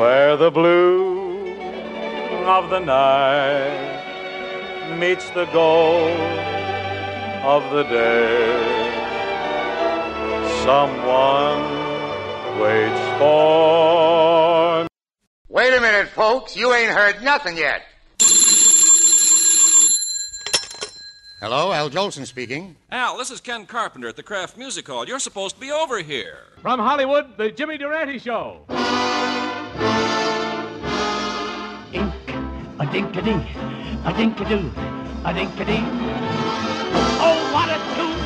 where the blue of the night meets the gold of the day. Someone waits for. Wait a minute, folks. You ain't heard nothing yet. Hello, Al Jolson speaking. Al, this is Ken Carpenter at the Kraft Music Hall. You're supposed to be over here. From Hollywood, the Jimmy Durante Show. A dink-a-dee, a dink-a-doo, a dink-a-dee. Oh, what a tune!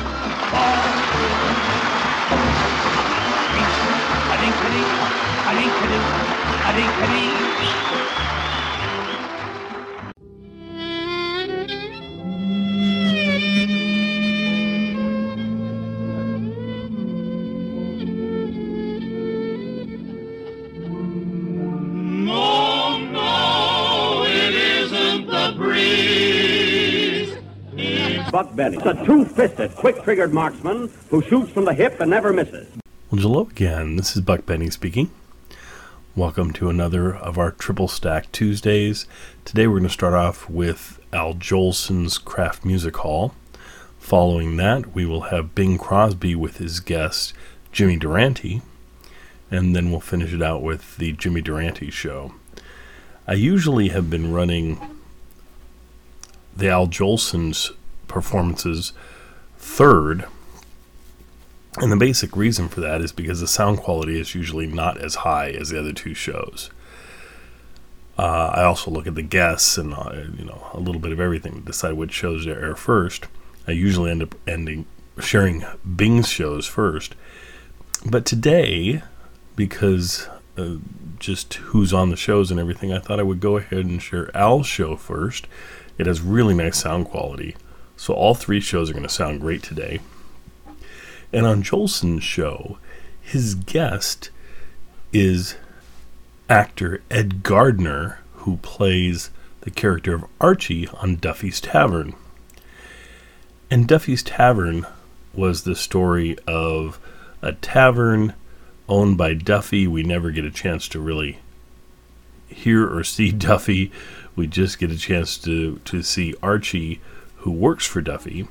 A dink-a-dee, a dink-a-doo, a dink-a-dee. Buck Benny, the two-fisted, quick-triggered marksman who shoots from the hip and never misses. Well, hello again. This is Buck Benny speaking. Welcome to another of our Triple Stack Tuesdays. Today we're going to start off with Al Jolson's Kraft Music Hall. Following that, we will have Bing Crosby with his guest Jimmy Durante, and then we'll finish it out with the Jimmy Durante show. I usually have been running the Al Jolson's performances third. And the basic reason for that is because the sound quality is usually not as high as the other two shows. Uh, I also look at the guests and uh, you know a little bit of everything to decide which shows to air first. I usually end up ending sharing Bing's shows first, but today, because uh, just who's on the shows and everything, I thought I would go ahead and share Al's show first. It has really nice sound quality. So all three shows are going to sound great today. And on Jolson's show, his guest is actor Ed Gardner, who plays the character of Archie on Duffy's Tavern. And Duffy's Tavern was the story of a tavern owned by Duffy. We never get a chance to really hear or see Duffy. We just get a chance to, to see Archie who works for Duffy,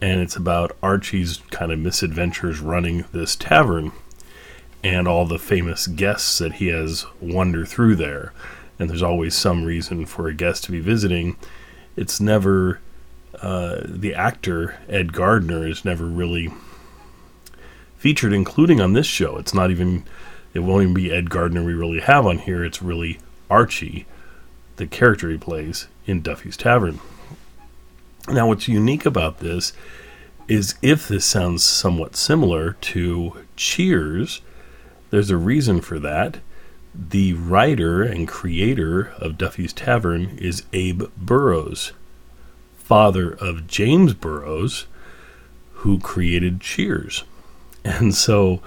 and it's about Archie's kind of misadventures running this tavern and all the famous guests that he has wander through there. And there's always some reason for a guest to be visiting. It's never uh, the actor Ed Gardner is never really featured, including on this show. It's not even it won't even be Ed Gardner we really have on here. It's really Archie, the character he plays in Duffy's Tavern. Now, what's unique about this is if this sounds somewhat similar to Cheers, there's a reason for that. The writer and creator of Duffy's Tavern is Abe Burrows, father of James Burrows, who created Cheers. And so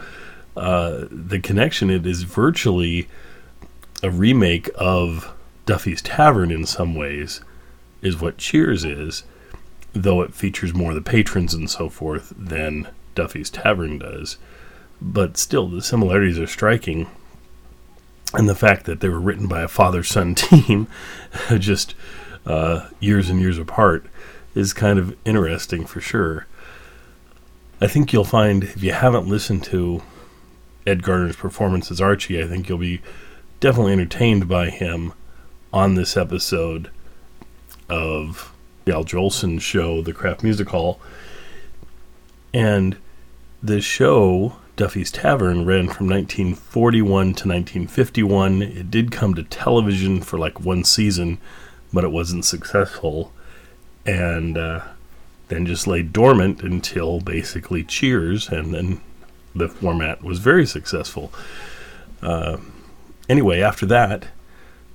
uh, the connection it is virtually a remake of Duffy's Tavern in some ways, is what Cheers is though it features more of the patrons and so forth than Duffy's Tavern does. But still, the similarities are striking. And the fact that they were written by a father son team, just uh, years and years apart, is kind of interesting for sure. I think you'll find, if you haven't listened to Ed Gardner's performance as Archie, I think you'll be definitely entertained by him on this episode of Al Jolson show, the Kraft Music Hall. And the show, Duffy's Tavern, ran from 1941 to 1951. It did come to television for like one season, but it wasn't successful. And uh, then just lay dormant until basically Cheers, and then the format was very successful. Uh, anyway, after that,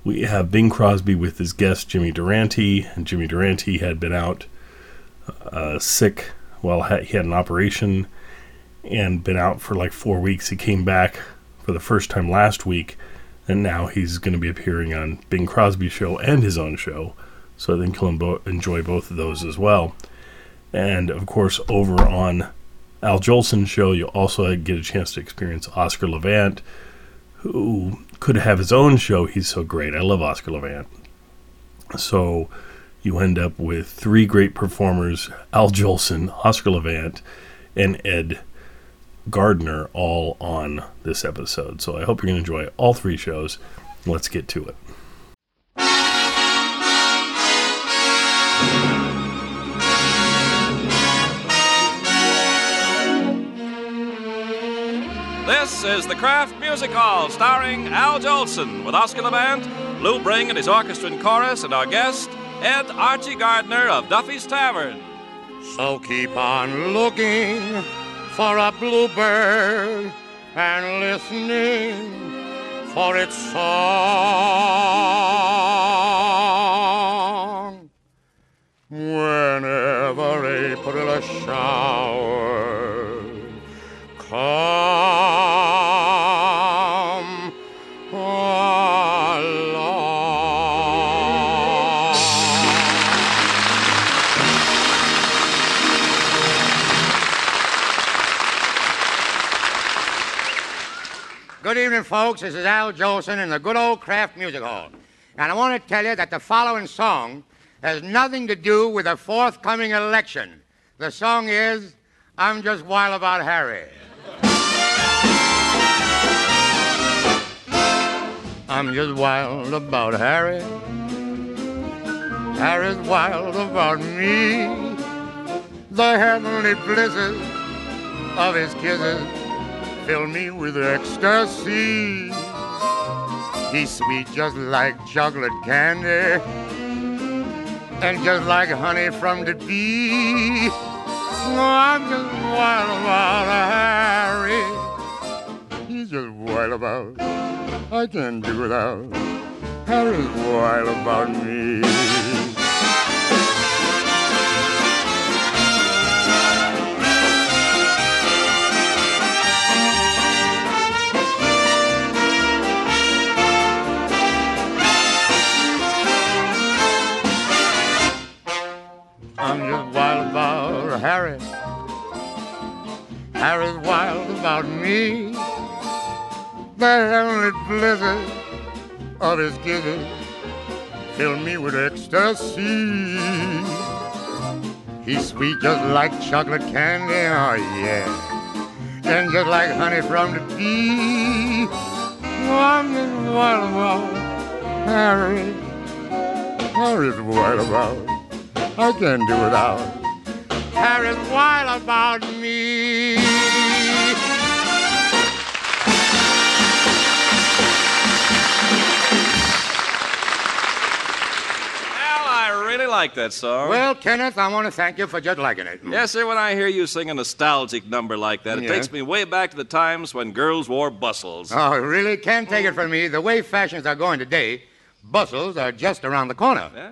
we have Bing Crosby with his guest Jimmy Durante, and Jimmy Durante had been out uh, sick. Well, he had an operation and been out for like four weeks. He came back for the first time last week, and now he's going to be appearing on Bing Crosby's show and his own show. So I think he'll enjoy both of those as well. And of course, over on Al Jolson's show, you'll also get a chance to experience Oscar Levant, who could have his own show. He's so great. I love Oscar Levant. So you end up with three great performers Al Jolson, Oscar Levant, and Ed Gardner all on this episode. So I hope you're going to enjoy all three shows. Let's get to it. This is the Kraft Music Hall, starring Al Jolson with Oscar Levant, Lou Bring and his orchestra and chorus, and our guest, Ed Archie Gardner of Duffy's Tavern. So keep on looking for a bluebird and listening for its song. Whenever April shower come evening, folks. This is Al Jolson in the good old Kraft Music Hall. And I want to tell you that the following song has nothing to do with the forthcoming election. The song is I'm Just Wild About Harry. I'm just wild about Harry. Harry's wild about me. The heavenly blizzard of his kisses fill me with ecstasy. He's sweet just like chocolate candy, and just like honey from the bee. Oh, I'm just wild about Harry. He's just wild about. I can't do without. Harry's wild about me. Harry. Harry's wild about me. The heavenly blizzard of his kisses fill me with ecstasy. He's sweet just like chocolate candy, oh yeah. And just like honey from the bee. Oh, I'm just wild about Harry. Harry's wild about. I can't do without. Harry's wild about me. Really like that song. Well, Kenneth, I want to thank you for just liking it. Yes, sir, when I hear you sing a nostalgic number like that, it Yeah. takes me way back to the times when girls wore bustles. Oh, really? Can't take it from me. The way fashions are going today, bustles are just around the corner. Yeah?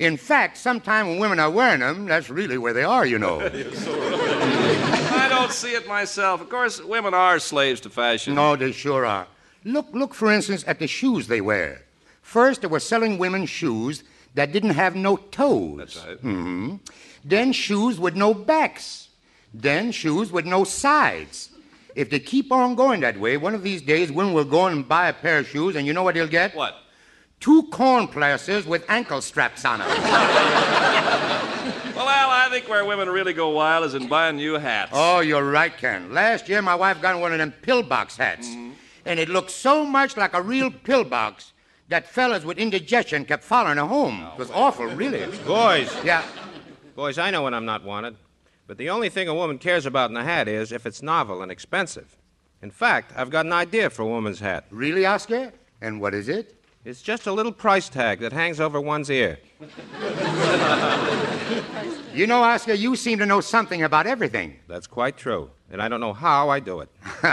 In fact, sometime when women are wearing them, that's really where they are, you know. I don't see it myself. Of course, women are slaves to fashion. no, they sure are. Look, look, for instance, at the shoes they wear. First, they were selling women shoes that didn't have no toes. That's right. hmm Then shoes with no backs. Then shoes with no sides. If they keep on going that way, one of these days women will go and buy a pair of shoes, and you know what they'll get? What? Two corn plasters with ankle straps on them. Well, Al, I think where women really go wild is in buying new hats. oh, you're right, Ken. Last year, my wife got one of them pillbox hats, mm-hmm. and it looked so much like a real pillbox that fellas with indigestion kept following her home. Oh, it was awful, really. Boys, Yeah. boys, I know when I'm not wanted. But the only thing a woman cares about in a hat is if it's novel and expensive. In fact, I've got an idea for a woman's hat. Really, Oscar? And what is it? It's just a little price tag that hangs over one's ear. You know, Oscar, you seem to know something about everything. That's quite true. And I don't know how I do it.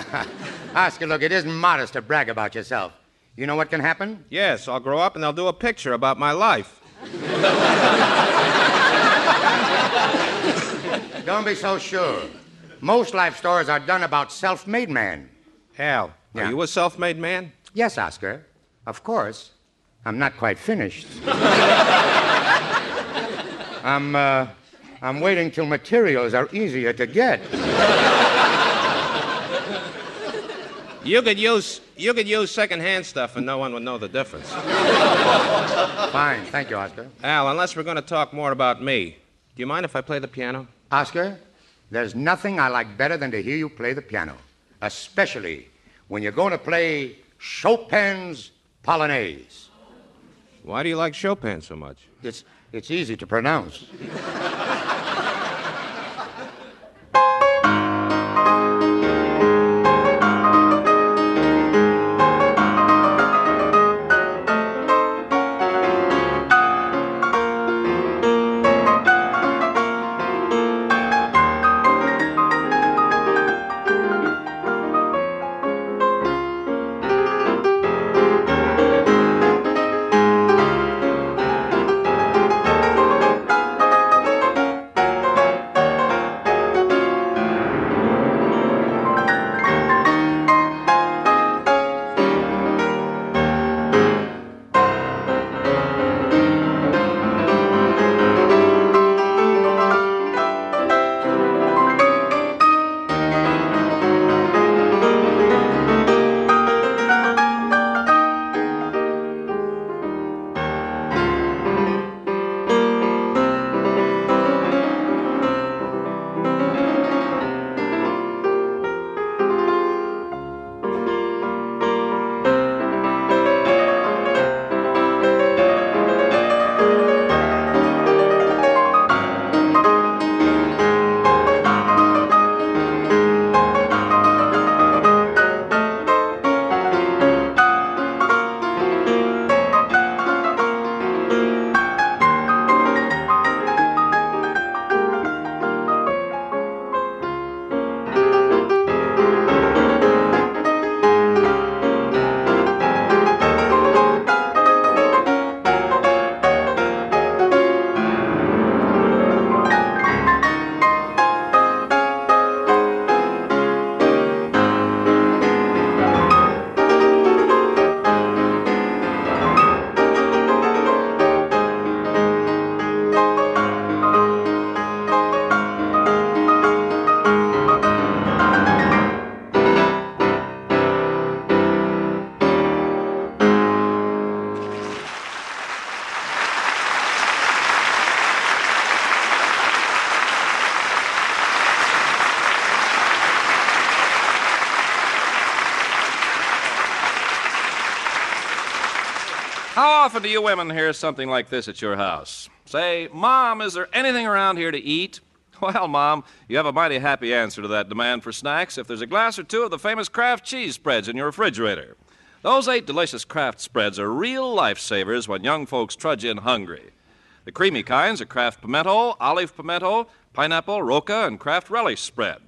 Oscar, look, it isn't modest to brag about yourself. You know what can happen? Yes, I'll grow up and they'll do a picture about my life. Don't be so sure. Most life stories are done about self-made man. Al, Yeah. are you a self made man? Yes, Oscar. Of course. I'm not quite finished. I'm, uh, I'm waiting till materials are easier to get. You could use you could use second-hand stuff and no one would know the difference. Fine. Thank you, Oscar. Al, unless we're going to talk more about me, do you mind if I play the piano? Oscar, there's nothing I like better than to hear you play the piano, especially when you're going to play Chopin's Polonaise. Why do you like Chopin so much? It's, it's easy to pronounce. Do you women hear something like this at your house? Say, Mom, is there anything around here to eat? Well, Mom, you have a mighty happy answer to that demand for snacks if there's a glass or two of the famous Kraft cheese spreads in your refrigerator. Those eight delicious Kraft spreads are real lifesavers when young folks trudge in hungry. The creamy kinds are Kraft pimento, olive pimento, pineapple, Roka, and Kraft relish spread.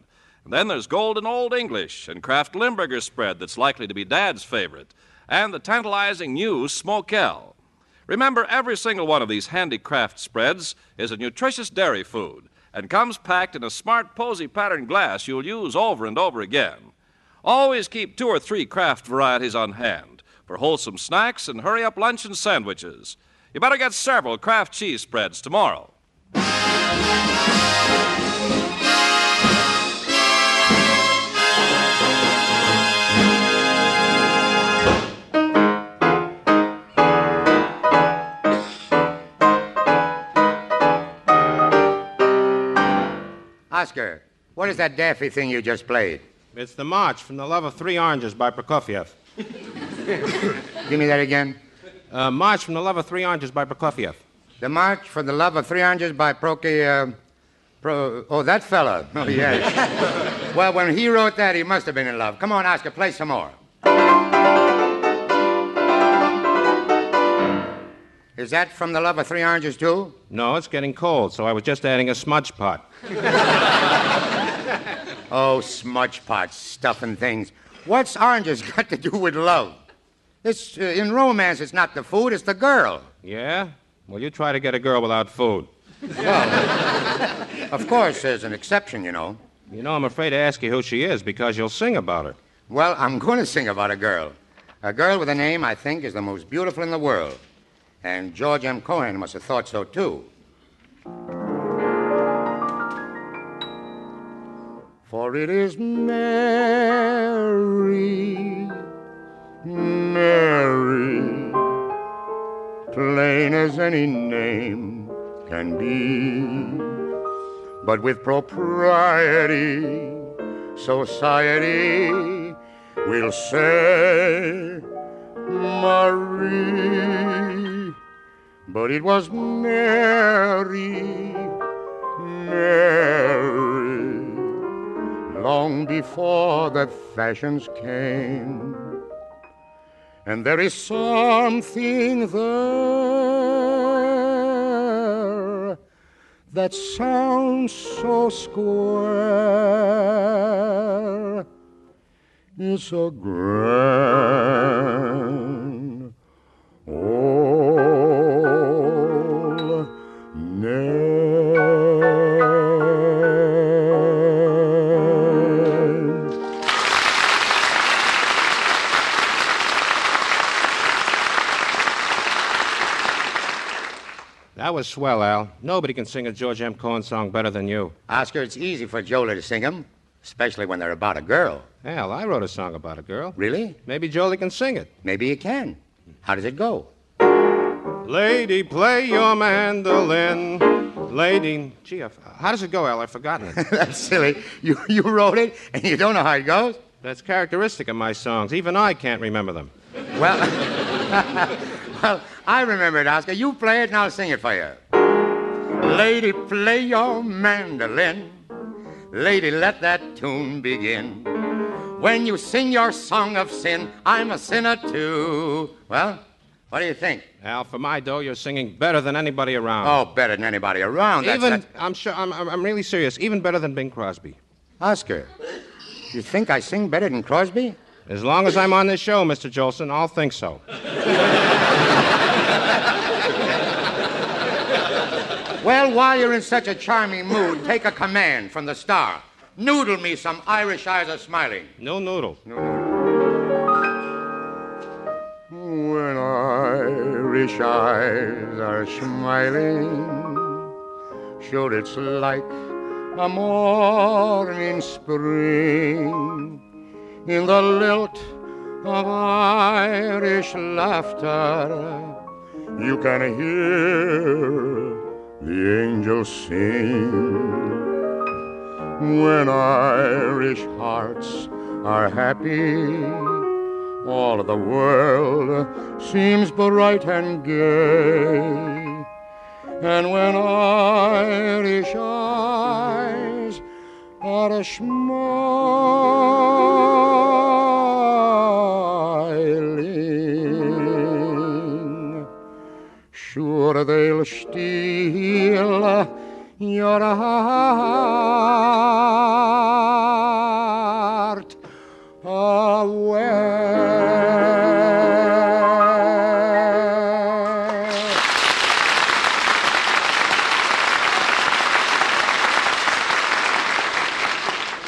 And then there's Golden Old English and Kraft Limburger spread that's likely to be Dad's favorite, and the tantalizing new Smokell. Remember, every single one of these handy Kraft spreads is a nutritious dairy food and comes packed in a smart posy pattern glass you'll use over and over again. Always keep two or three Kraft varieties on hand for wholesome snacks and hurry up lunch and sandwiches. You better get several Kraft cheese spreads tomorrow. Oscar, what is that daffy thing you just played? It's the March from the Love of Three Oranges by Prokofiev. Give me that again. Uh, March from the Love of Three Oranges by Prokofiev. The March from the Love of Three Oranges by Proky. Uh, Pro, oh, that fella. Oh, yes. well, when he wrote that, he must have been in love. Come on, Oscar, play some more. Is that from the Love of Three Oranges, too? No, it's getting cold, so I was just adding a smudge pot. Oh, smudge pots, stuff and things. What's oranges got to do with love? It's uh, in romance. It's not the food; it's the girl. Yeah? Well, you try to get a girl without food. Well, of course, there's an exception, you know. You know, I'm afraid to ask you who she is because you'll sing about her. Well, I'm going to sing about a girl. A girl with a name I think is the most beautiful in the world. And George M. Cohan must have thought so, too. for it is Mary, Mary, plain as any name can be, but with propriety, society will say Marie, but it was Mary, Mary, long before the fashions came. And there is something there that sounds so square. It's a grand was swell, Al. Nobody can sing a George M. Cohan song better than you. Oscar, it's easy for Jolie to sing 'em, especially when they're about a girl. Al, I wrote a song about a girl. Really? Maybe Jolie can sing it. Maybe you can. How does it go? Lady, play your mandolin. Lady, gee, I- how does it go, Al? I've forgotten it. That's silly. You, you wrote it and you don't know how it goes? That's characteristic of my songs. Even I can't remember them. Well, well, I remember it, Oscar. You play it and I'll sing it for you. Lady, play your mandolin. Lady, let that tune begin. When you sing your song of sin, I'm a sinner too. Well, what do you think? Al, for my dough, you're singing better than anybody around. Oh, better than anybody around. That's, even, that's- I'm sure, I'm, I'm I'm really serious. Even better than Bing Crosby. Oscar, you think I sing better than Crosby? As long as I'm on this show, Mr. Jolson, I'll think so. Well, while you're in such a charming mood, take a command from the star. Noodle me some Irish eyes are smiling. No noodle. When Irish eyes are smiling, sure it's like a morning spring in the lilt of Irish laughter. You can hear the angels sing. When Irish hearts are happy, all the world seems bright and gay. And when Irish eyes are a smiling, sure they'll steal your heart away.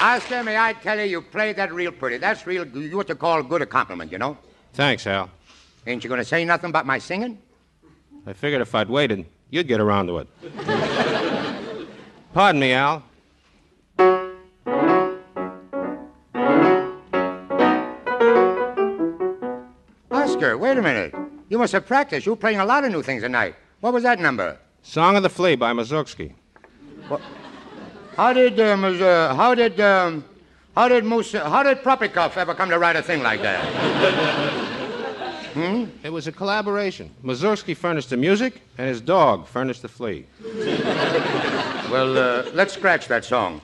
Oscar, may I tell you, you played that real pretty. That's real, you what you call good a compliment, you know? Thanks, Al. Ain't you gonna say nothing about my singing? I figured if I'd waited, you'd get around to it. Pardon me, Al. Oscar, wait a minute. You must have practiced. You were playing a lot of new things tonight. What was that number? Song of the Flea by Mussorgsky. How did uh, uh, how did um, how did Mus- how did Propikov ever come to write a thing like that? It was a collaboration. Mussorgsky furnished the music, and his dog furnished the flea. Well, uh, let's scratch that song.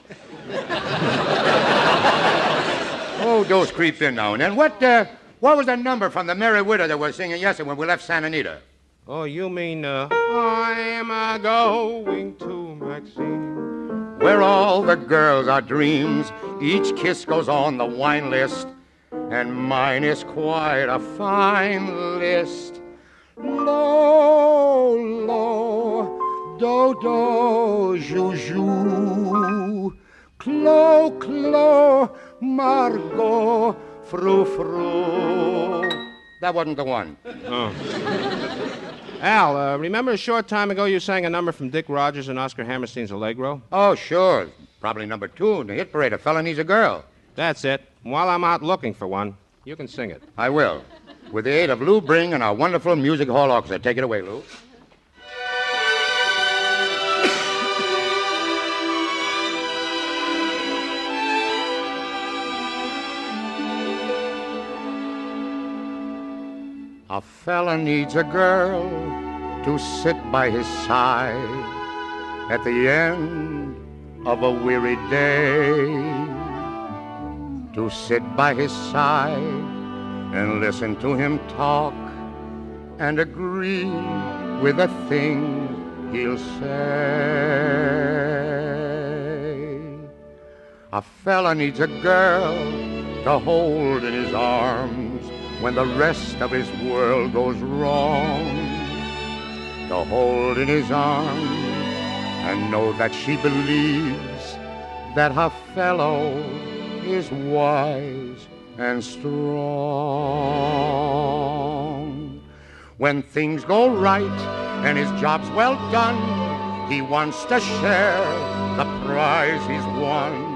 oh, those creep in now and then. What uh, what was the number from the Merry Widow that was singing yesterday when we left Santa Anita? Oh, you mean, uh, I'm a going to Maxine. Where all the girls are dreams, each kiss goes on the wine list, and mine is quite a fine list. Lo, lo, do, do, jou, jou, clo, clo, margot, frou, frou. That wasn't the one. Oh. Al, uh, remember a short time ago you sang a number from Dick Rodgers and Oscar Hammerstein's Allegro? Oh, sure. Probably number two in the hit parade. A fella needs a girl. That's it. While I'm out looking for one, you can sing it. I will. With the aid of Lou Bring and our wonderful music hall orchestra. Take it away, Lou. A fella needs a girl to sit by his side at the end of a weary day. To sit by his side and listen to him talk and agree with the things he'll say. A fella needs a girl to hold in his arms when the rest of his world goes wrong. To hold in his arms and know that she believes that her fellow is wise and strong. When things go right and his job's well done, he wants to share the prize he's won.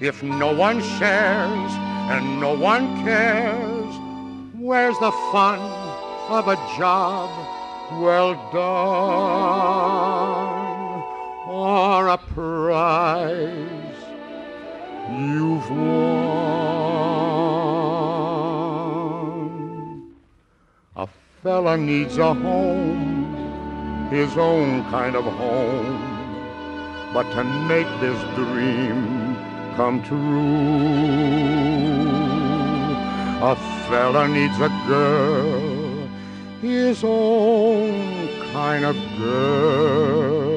If no one shares and no one cares, where's the fun of a job well done or a prize you've won? A fella needs a home, his own kind of home, but to make this dream come true. A fella needs a girl, his own kind of girl.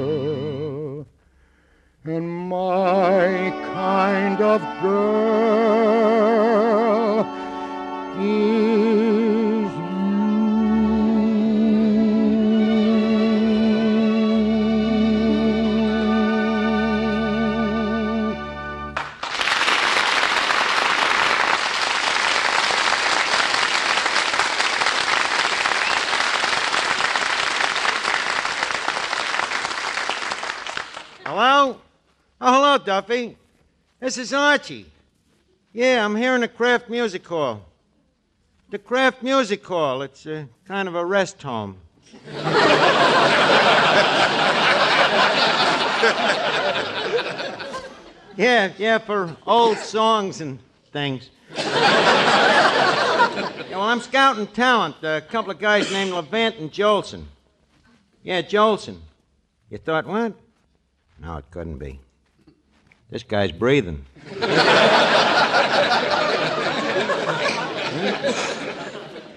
And my kind of girl Duffy. This is Archie. Yeah, I'm here in the Kraft Music Hall. The Kraft Music Hall. It's a, kind of a rest home. yeah, yeah, for old songs and things. Yeah, well, I'm scouting talent. A couple of guys named Levant and Jolson. Yeah, Jolson. You thought what? No, it couldn't be. This guy's breathing.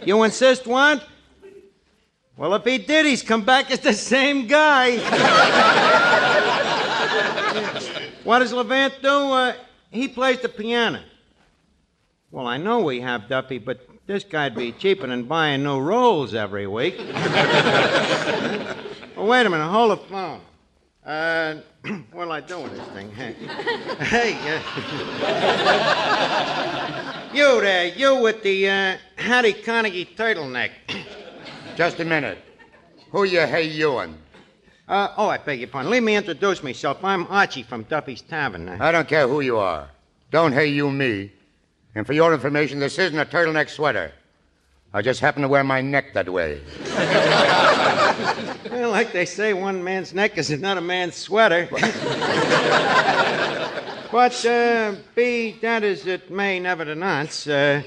you insist what? Well, if he did, he's come back as the same guy. what does Levant do? Uh, he plays the piano. Well, I know we have Duffy, but this guy'd be cheaper than buying new rolls every week. well, wait a minute. Hold the phone. Uh, what'll I do with this thing? Hey, hey uh, you there, you with the uh, Hattie Carnegie turtleneck. Just a minute. Who you hey youin'? Uh, oh, I beg your pardon. Let me introduce myself. I'm Archie from Duffy's Tavern. I don't care who you are. Don't hey you me. And for your information, this isn't a turtleneck sweater. I just happen to wear my neck that way. well, like they say, one man's neck is another man's sweater. but uh, be that as it may, never nevertheless, uh,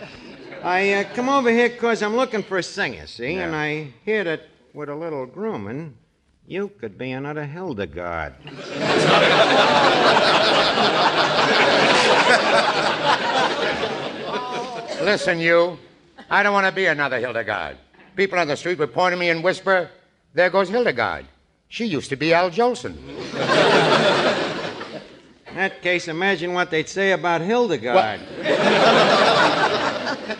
I uh, come over here because I'm looking for a singer, see? And I hear that with a little grooming, you could be another Hildegarde. Listen, you. I don't want to be another Hildegarde. People on the street would point at me and whisper, There goes Hildegarde. She used to be Al Jolson. In that case, imagine what they'd say about Hildegarde.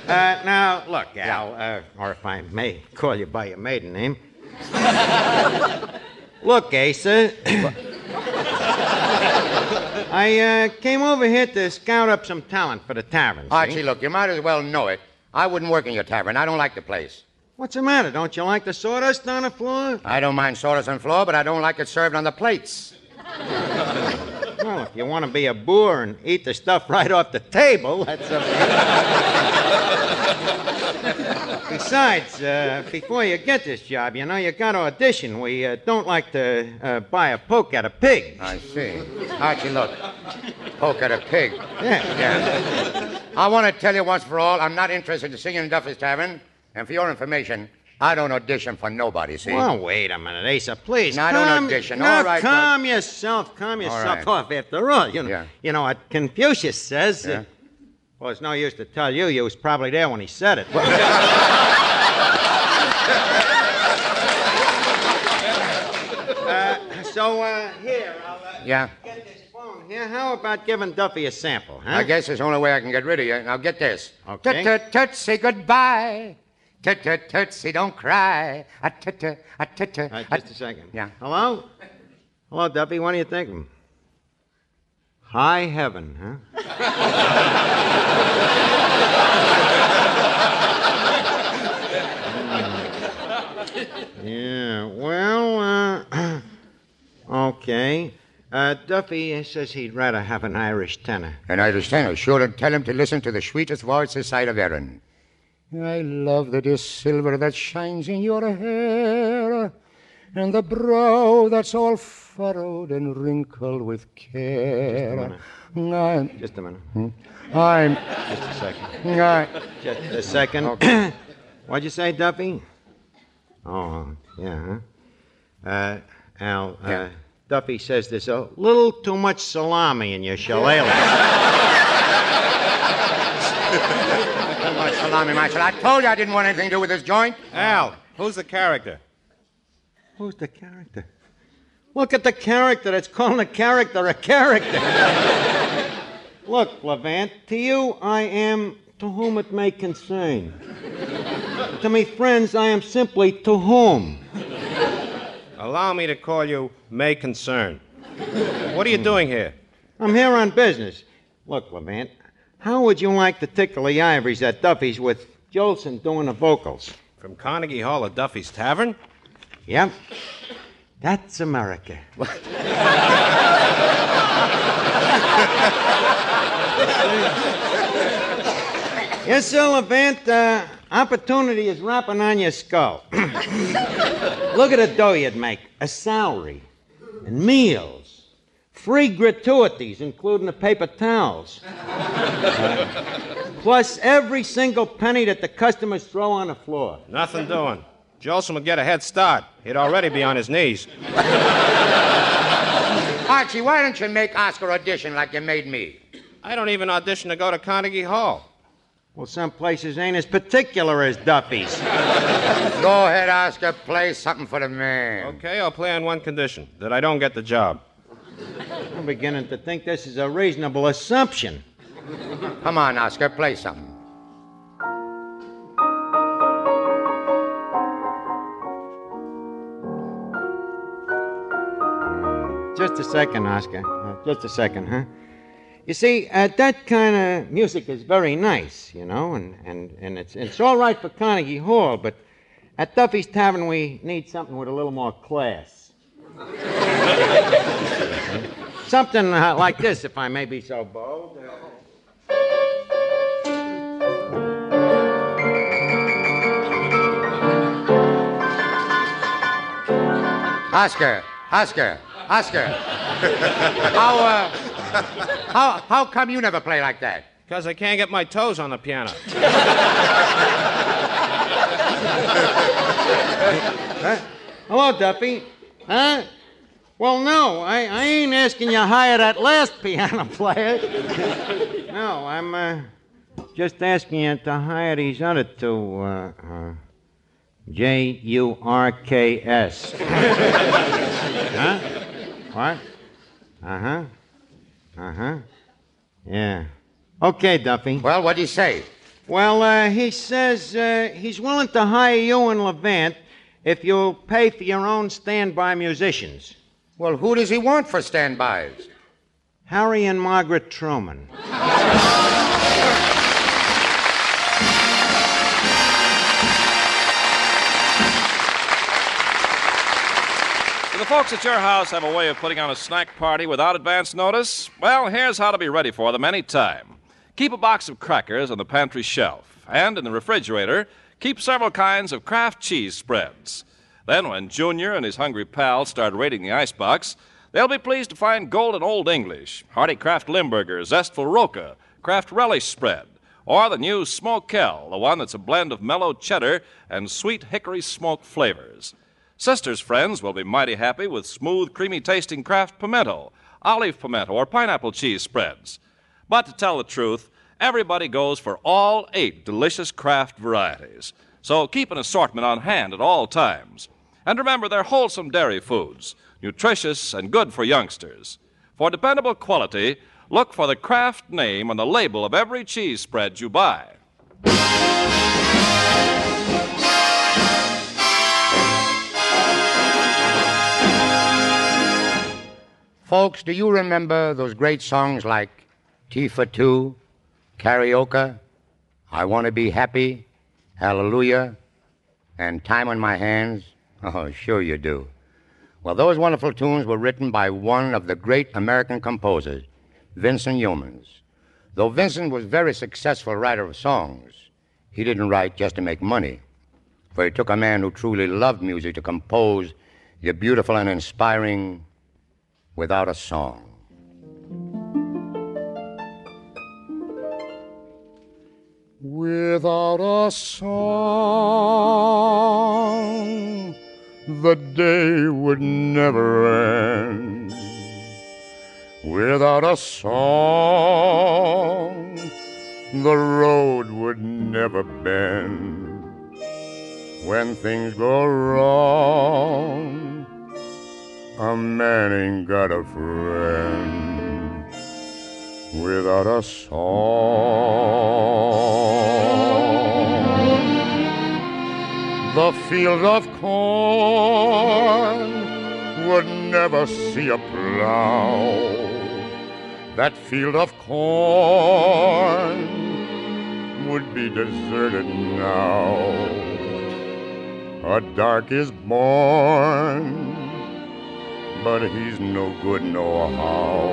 uh, now, look, Al, uh, or if I may call you by your maiden name. look, Asa. I uh, came over here to scout up some talent for the tavern. see? Archie, look, you might as well know it. I wouldn't work in your tavern. I don't like the place. What's the matter? Don't you like the sawdust on the floor? I don't mind sawdust on the floor, but I don't like it served on the plates. Well, if you want to be a boor and eat the stuff right off the table, that's you. Besides, uh, before you get this job, you know, you got to audition. We uh, don't like to uh, buy a poke at a pig. I see. Archie, look. Poke at a pig. Yeah. Yeah. I want to tell you once for all, I'm not interested in singing in Duffy's Tavern. And for your information, I don't audition for nobody, see? Well, wait a minute, Asa, please. No, I don't calm- audition. No, All right, calm yourself. Calm yourself right. off. After all, you know, Yeah. you know what Confucius says. uh, Yeah. Well, it's no use to tell you. You was probably there when he said it. uh, so uh, here, I'll uh, Yeah. get this phone here. How about giving Duffy a sample? Huh? I guess it's the only way I can get rid of you. Now get this. Okay. Tut tut tut, say goodbye. Tut tut tut, say don't cry. A tut tut, a tut tut. All right, a- just a second. Yeah. Hello? Hello, Duffy. What do you think? High heaven, huh? Hmm. yeah, well, uh, okay. Uh, Duffy says he'd rather have an Irish tenor. An Irish tenor. Sure, and tell him to listen to the sweetest voice this side of Erin. I love the dear silver that shines in your hair, and the brow that's all furrowed and wrinkled with care. Just I'm, Just a minute. I'm, Just a second. I, Just a second. What'd you say, Duffy? Oh, yeah, huh? Uh, Al, uh, Yeah. Duffy says there's a little too much salami in your shillelagh. Too much salami, Marshal. I told you I didn't want anything to do with this joint. Al, who's the character? Who's the character? Look at the character. It's calling a character a character. Look, Levant, to you I am to whom it may concern. to me friends, I am simply to whom. Allow me to call you May Concern. What are you doing here? I'm here on business. Look, Levant, how would you like to tickle the ivories at Duffy's with Jolson doing the vocals? From Carnegie Hall to Duffy's Tavern? Yep. That's America. yes, sir, Levant. Uh, opportunity is rapping on your skull. Look at the dough you'd make. A salary and meals. Free gratuities, including the paper towels. Uh, plus every single penny that the customers throw on the floor. Nothing doing. Jolson would get a head start. He'd already be on his knees. Archie, why don't you make Oscar audition like you made me? I don't even audition to go to Carnegie Hall. Well, some places ain't as particular as Duffy's. Go ahead, Oscar. Play something for the man. Okay, I'll play on one condition that I don't get the job. I'm beginning to think this is a reasonable assumption. Come on, Oscar. Play something. Just a second, Oscar. Uh, just a second, huh? You see, uh, that kind of music is very nice, you know, and, and, and it's, it's all right for Carnegie Hall, but at Duffy's Tavern we need something with a little more class. something uh, like this, if I may be so bold. Oscar, Oscar, Oscar. how, uh, how, how come you never play like that? Because I can't get my toes on the piano. Hello, Duffy. Huh? Well, no, I, I ain't asking you to hire that last piano player. no, I'm uh, just asking you to hire these other two. Uh, uh, J U R K S. huh? What? Uh huh. Uh huh. Yeah. Okay, Duffy. Well, what'd he say? Well, uh, he says uh, he's willing to hire you and Levant if you'll pay for your own standby musicians. Well, who does he want for standbys? Harry and Margaret Truman. the folks at your house have a way of putting on a snack party without advance notice? Well, here's how to be ready for them any time. Keep a box of crackers on the pantry shelf, and in the refrigerator, keep several kinds of Kraft cheese spreads. Then, when Junior and his hungry pals start raiding the icebox, they'll be pleased to find Golden Old English, hearty Kraft Limburger, Zestful Roka, Kraft Relish Spread, or the new Smokel, the one that's a blend of mellow cheddar and sweet hickory smoke flavors. Sister's friends will be mighty happy with smooth, creamy tasting Kraft pimento, olive pimento, or pineapple cheese spreads. But to tell the truth, everybody goes for all eight delicious Kraft varieties. So keep an assortment on hand at all times. And remember, they're wholesome dairy foods, nutritious and good for youngsters. For dependable quality, look for the Kraft name on the label of every cheese spread you buy. Folks, do you remember those great songs like Tea for Two, Carioca, I Want to Be Happy, Hallelujah, and Time on My Hands? Oh, sure you do. Well, those wonderful tunes were written by one of the great American composers, Vincent Youmans. Though Vincent was a very successful writer of songs, he didn't write just to make money, for it took a man who truly loved music to compose the beautiful and inspiring Without a Song. Without a song, the day would never end. Without a song, the road would never bend. When things go wrong, a man ain't got a friend without a song. The field of corn would never see a plow. That field of corn would be deserted now. A dark is born, but he's no good no how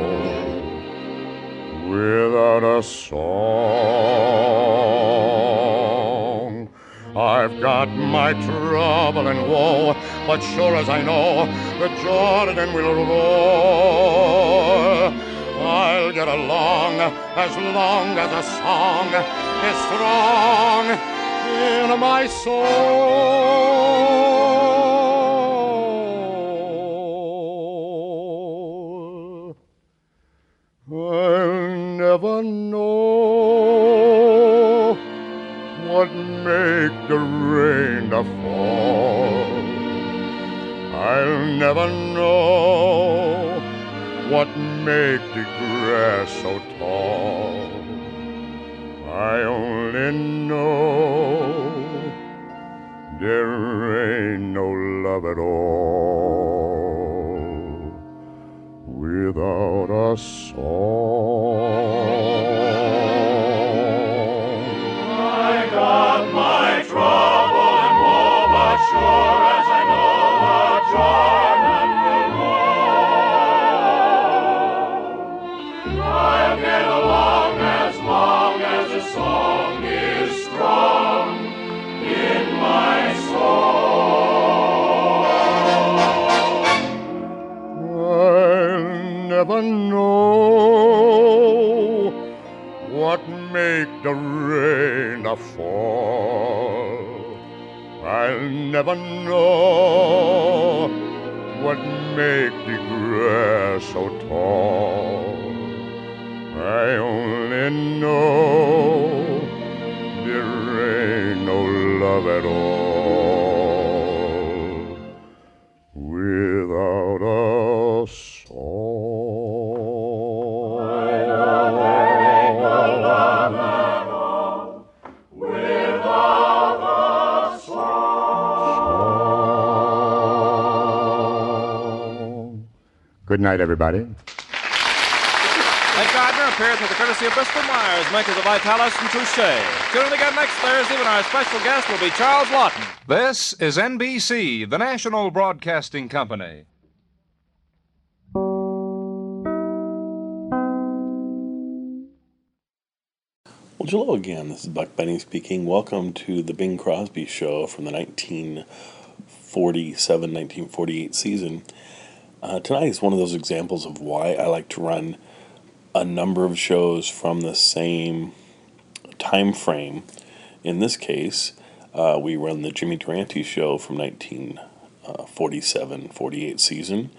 without a song. I've got my trouble and woe, but sure as I know the Jordan will roar, I'll get along as long as a song is strong in my soul. Never know what make the rain to fall. I'll never know what make the grass so tall. I only know there ain't no love at all without a song. Never know what make the grass so tall. I only know there ain't no love at all Good night, everybody. Ed Gardner appears with the courtesy of Bristol Myers, makers of Vitalis and Touche. Tune in again next Thursday when our special guest will be Charles Laughton. This is NBC, the national broadcasting company. Well, hello again. This is Buck Benny speaking. Welcome to the Bing Crosby Show from the 1947 1948 season. Uh, tonight is one of those examples of why I like to run a number of shows from the same time frame. In this case, uh, we run the Jimmy Durante Show from 1947 48 season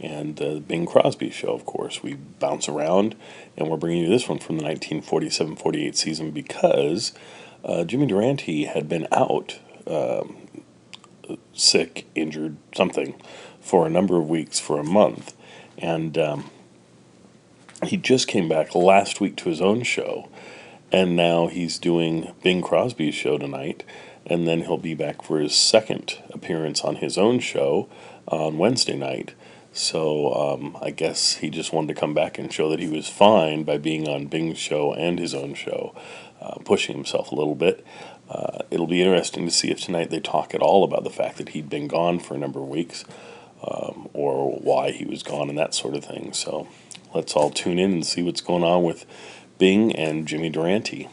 and the Bing Crosby show, of course. We bounce around, and we're bringing you this one from the 1947 48 season because uh, Jimmy Durante had been out, um, sick, injured, something, for a number of weeks, for a month. And um, he just came back last week to his own show, and now he's doing Bing Crosby's show tonight. And then he'll be back for his second appearance on his own show on Wednesday night. So um, I guess he just wanted to come back and show that he was fine by being on Bing's show and his own show, uh, pushing himself a little bit. Uh, it'll be interesting to see if tonight they talk at all about the fact that he'd been gone for a number of weeks um, or why he was gone and that sort of thing. So let's all tune in and see what's going on with Bing and Jimmy Durante.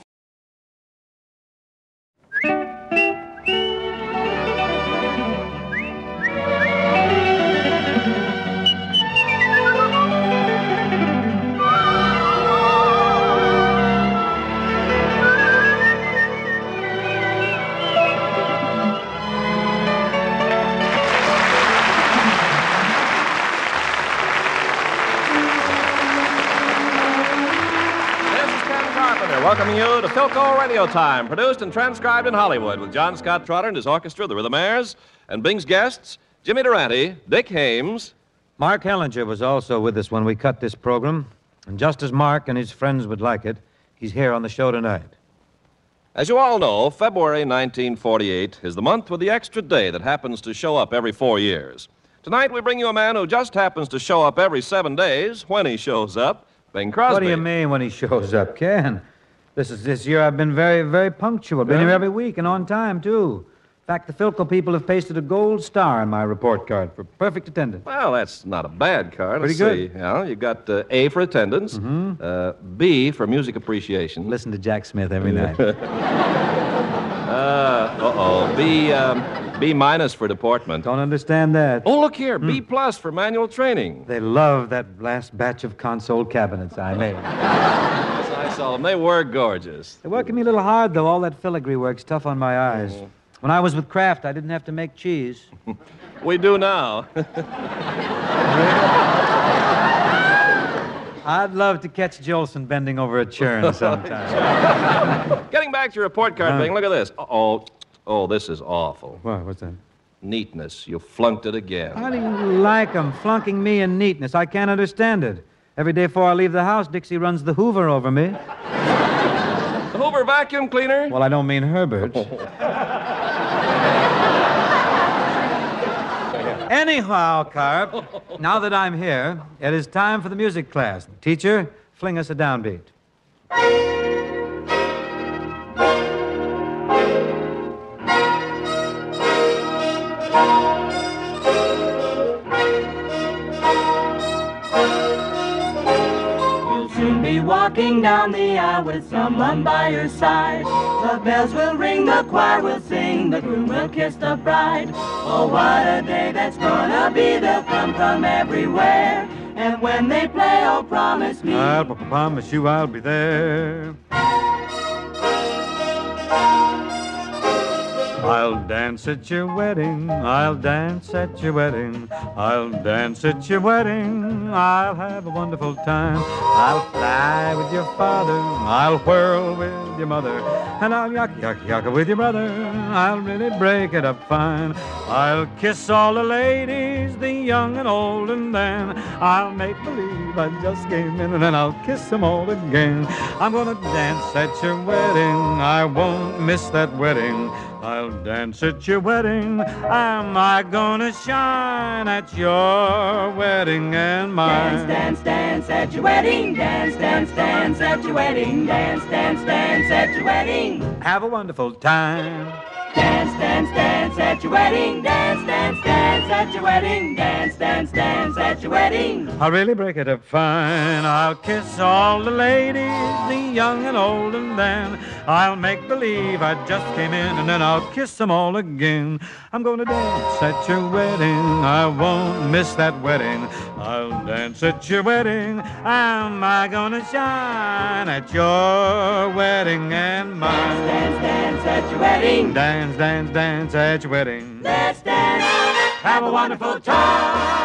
Welcoming you to Philco Radio Time, produced and transcribed in Hollywood with John Scott Trotter and his orchestra, the Rhythmaires, and Bing's guests, Jimmy Durante, Dick Haymes. Mark Hellinger was also with us when we cut this program. And just as Mark and his friends would like it, he's here on the show tonight. As you all know, February 1948 is the month with the extra day that happens to show up every four years. Tonight, we bring you a man who just happens to show up every seven days when he shows up, Bing Crosby. What do you mean when he shows up, Ken? This is this year I've been very, very punctual. Been here every week and on time, too. In fact, the Philco people have pasted a gold star on my report card for perfect attendance. Well, that's not a bad card. Pretty Let's good. See. Yeah, you got uh, A for attendance, Hmm. uh, B for music appreciation. Listen to Jack Smith every night. Uh oh. B um, B minus for deportment. Don't understand that. Oh, look here. B plus for manual training. They love that last batch of console cabinets I made. Saw them. They were gorgeous. They're working me a little hard, though. All that filigree work's tough on my eyes. When I was with Kraft, I didn't have to make cheese. We do now. I'd love to catch Jolson bending over a churn sometime. Getting back to your report card, Uh. Bing, look at this. Uh-oh. Oh, this is awful. what? What's that? Neatness. You flunked it again. How do you like 'em flunking me in neatness? I can't understand it. Every day before I leave the house, Dixie runs the Hoover over me. The Hoover vacuum cleaner? Well, I don't mean Herbert. Anyhow, Carp, now that I'm here, it is time for the music class. Teacher, fling us a downbeat. Walking down the aisle with someone by your side. The bells will ring, the choir will sing, the groom will kiss the bride. Oh, what a day that's gonna be! They'll come from everywhere. And when they play, oh, promise me. I'll promise you I'll be there. I'll dance at your wedding. I'll dance at your wedding. I'll dance at your wedding. I'll have a wonderful time. I'll fly with your father. I'll whirl with your mother. And I'll yuck, yuck, yuck with your brother. I'll really break it up fine. I'll kiss all the ladies, the young and old, and then I'll make believe I just came in, and then I'll kiss them all again. I'm gonna dance at your wedding. I won't miss that wedding. I'll dance at your wedding. Am I gonna shine at your wedding and mine? Dance, dance, dance at your wedding. Dance, dance, dance at your wedding. Dance, dance, dance at your wedding. Have a wonderful time. Dance, dance, dance at your wedding. Dance, dance, dance at your wedding. Dance, dance, dance at your wedding. I'll really break it up fine. I'll kiss all the ladies, the young and old, and then I'll make believe I just came in, and then I'll kiss them all again. I'm gonna dance at your wedding. I won't miss that wedding. I'll dance at your wedding. Am I gonna shine at your wedding and mine? Dance, dance at your wedding. Dance, dance, dance at your wedding. Let's dance. Have a wonderful time.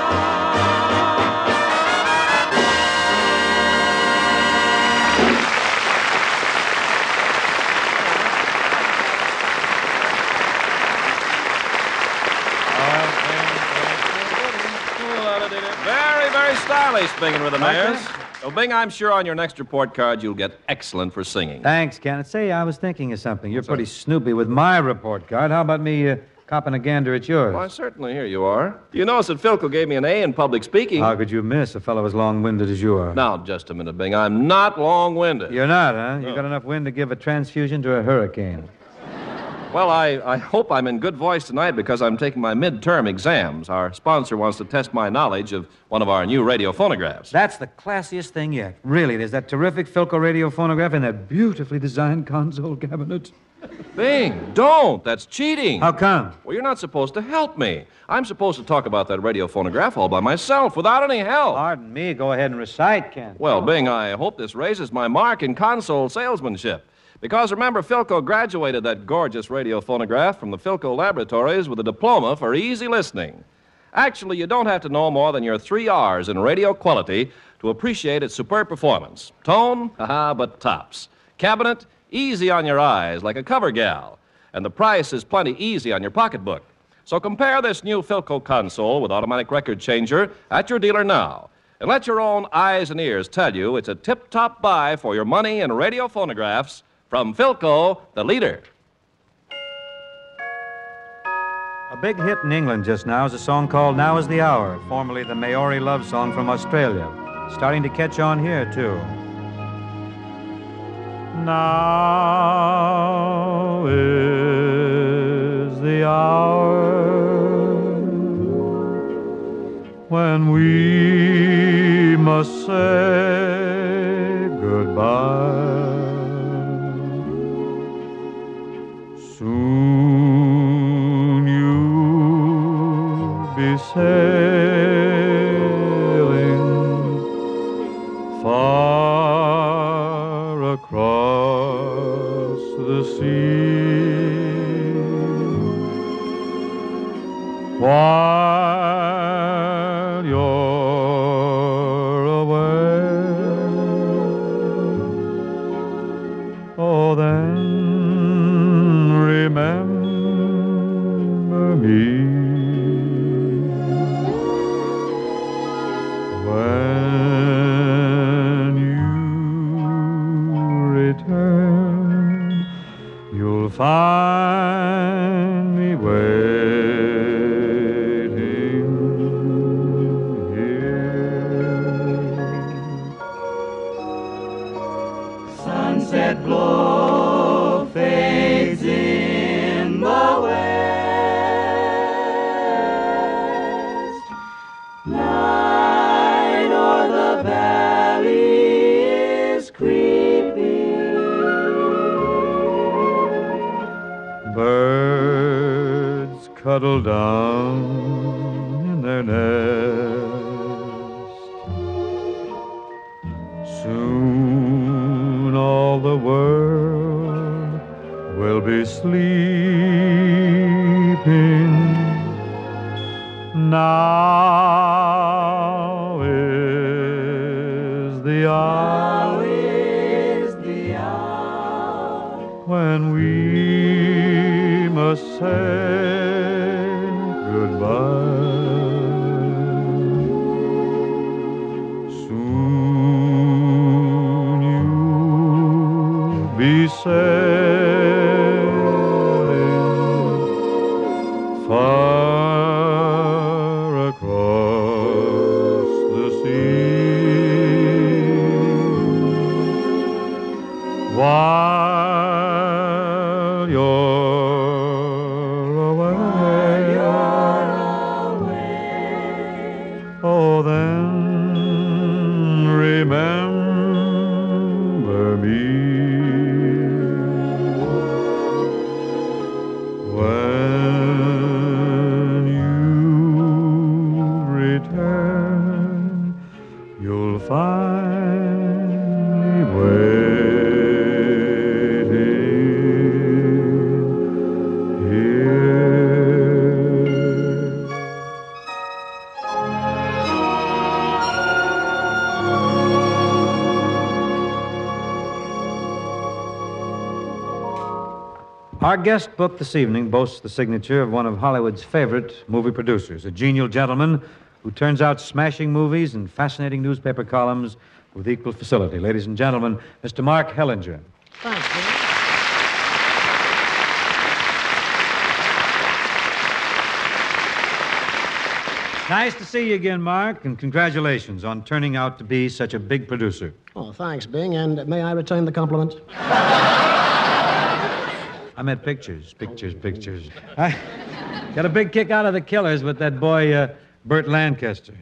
Very, very stylish, Bing and Rhythmaires. So, Bing, I'm sure on your next report card you'll get excellent for singing. Thanks, Kenneth. Say, I was thinking of something. You're pretty snoopy with my report card. How about me uh, copping a gander at yours? Why, certainly, here you are. You notice that Philco gave me an A in public speaking. How could you miss a fellow as long-winded as you are? Now, just a minute, Bing. I'm not long winded. You're not, huh? You got enough wind to give a transfusion to a hurricane. Well, I, I hope I'm in good voice tonight because I'm taking my midterm exams. Our sponsor wants to test my knowledge of one of our new radio phonographs. That's the classiest thing yet. Really, there's that terrific Philco radio phonograph in that beautifully designed console cabinet. Bing, don't. That's cheating. How come? Well, you're not supposed to help me. I'm supposed to talk about that radio phonograph all by myself without any help. Pardon me. Go ahead and recite, Ken. Well, Bing, I hope this raises my mark in console salesmanship. Because remember, Philco graduated that gorgeous radio phonograph from the Philco laboratories with a diploma for easy listening. Actually, you don't have to know more than your three R's in radio quality to appreciate its superb performance. Tone, haha, but tops. Cabinet, easy on your eyes, like a cover gal. And the price is plenty easy on your pocketbook. So compare this new Philco console with automatic record changer at your dealer now. And let your own eyes and ears tell you it's a tip top buy for your money in radio phonographs from Philco, the leader. A big hit in England just now is a song called Now Is the Hour, formerly the Maori love song from Australia. Starting to catch on here, too. Now is the hour when we must say Our guest book this evening boasts the signature of one of Hollywood's favorite movie producers, a genial gentleman who turns out smashing movies and fascinating newspaper columns with equal facility. Ladies and gentlemen, Mr. Mark Hellinger. Thanks, Bill. Nice to see you again, Mark, and congratulations on turning out to be such a big producer. Oh, thanks, Bing, and may I return the compliment? I meant pictures, pictures, pictures. I got a big kick out of the killers with that boy, uh, Burt Lancaster.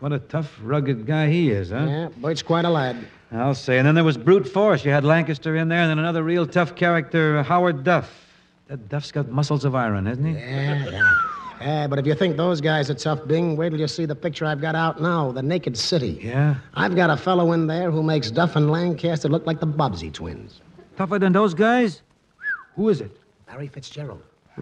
What a tough, rugged guy he is, huh? Yeah, Burt's quite a lad. I'll say. And then there was brute force. You had Lancaster in there, and then another real tough character, Howard Duff. That Duff's got muscles of iron, hasn't he? Yeah, yeah. Yeah, but if you think those guys are tough, Bing, wait till you see the picture I've got out now, The Naked City. Yeah? I've got a fellow in there who makes Duff and Lancaster look like the Bobbsey twins. Tougher than those guys? Who is it? Barry Fitzgerald.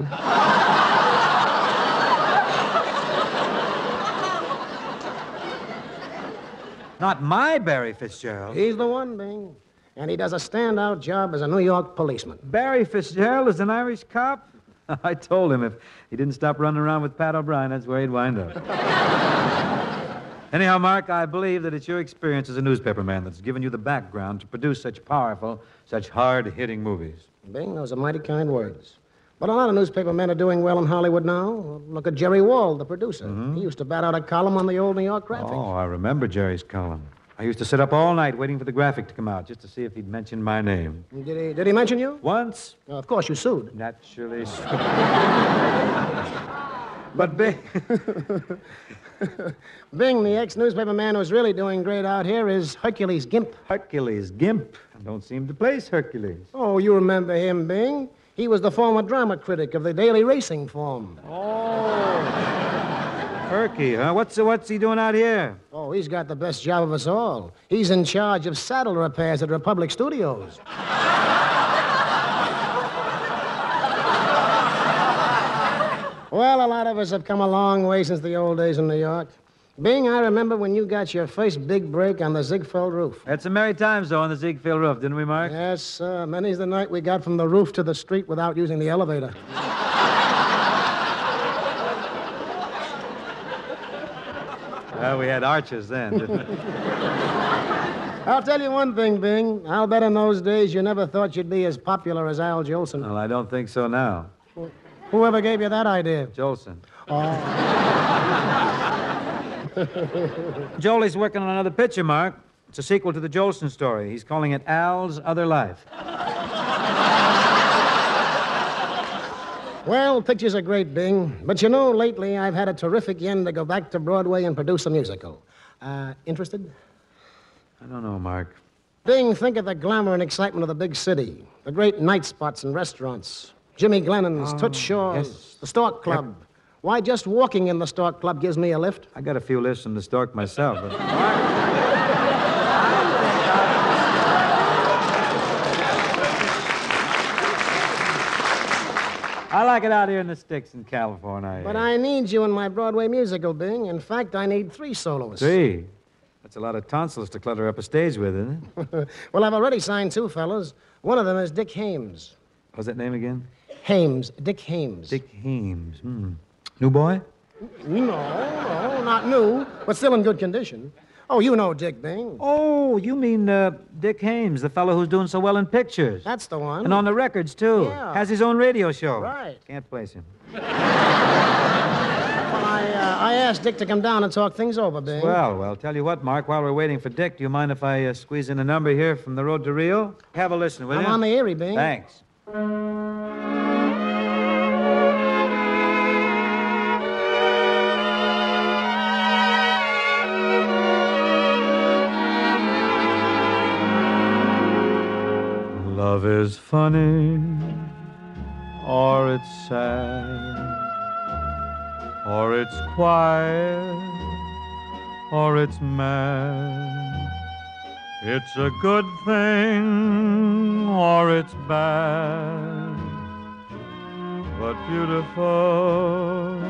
Not my Barry Fitzgerald. He's the one, Bing. And he does a standout job as a New York policeman. Barry Fitzgerald is an Irish cop? I told him if he didn't stop running around with Pat O'Brien, that's where he'd wind up. Anyhow, Mark, I believe that it's your experience as a newspaperman that's given you the background to produce such powerful, such hard hitting movies. Bing, those are mighty kind words. But a lot of newspaper men are doing well in Hollywood now. Look at Jerry Wald, the producer. Mm-hmm. He used to bat out a column on the old New York graphic. Oh, I remember Jerry's column. I used to sit up all night waiting for the graphic to come out just to see if he'd mention my name. Did he, did he mention you? Once? Of course, you sued. Naturally. but Bing. Bing, the ex newspaper man who's really doing great out here is Hercules Gimp. Hercules Gimp. Don't seem to place Hercules. Oh, you remember him, Bing? He was the former drama critic of the Daily Racing Form. Oh. Herky, huh? What's, what's he doing out here? Oh, he's got the best job of us all. He's in charge of saddle repairs at Republic Studios. well, a lot of us have come a long way since the old days in New York. Bing, I remember when you got your first big break on the Ziegfeld roof. Had some merry times, though, on the Ziegfeld roof, didn't we, Mark? Yes, sir. Many's the night we got from the roof to the street without using the elevator. Well, we had arches then, didn't we? I'll tell you one thing, Bing. I'll bet in those days you never thought you'd be as popular as Al Jolson. well, I don't think so now. Whoever gave you that idea? Jolson. Oh. Jolie's working on another picture, Mark. It's a sequel to the Jolson story. He's calling it Al's Other Life. Well, pictures are great, Bing. But you know, lately I've had a terrific yen to go back to Broadway and produce a musical. Uh, interested? I don't know, Mark. Bing, think of the glamour and excitement of the big city. The great night spots and restaurants. Jimmy Glennon's, Toots Shor's, yes. the Stork Club. Why, just walking in the Stork Club gives me a lift. I got a few lifts from the stork myself, but. I like it out here in the sticks in California. But I need you in my Broadway musical, Bing. In fact, I need three soloists. Three. That's a lot of tonsils to clutter up a stage with, isn't it? well, I've already signed two fellows. One of them is Dick Haymes. What's that name again? Haymes, Dick Haymes. Dick Haymes. Hmm. New boy? No, no, not new, but still in good condition. Oh, you know Dick Bing. Oh, you mean uh, Dick Haymes, the fellow who's doing so well in pictures. That's the one. And on the records, too. Yeah. Has his own radio show. Right. Can't place him. Well, I, uh, I asked Dick to come down and talk things over, Bing. Well, well, tell you what, Mark, while we're waiting for Dick, do you mind if I uh, squeeze in a number here from the road to Rio? Have a listen, will you? I'm on the Erie, Bing. Thanks. Love is funny, or it's sad, or it's quiet, or it's mad. It's a good thing or it's bad, but beautiful.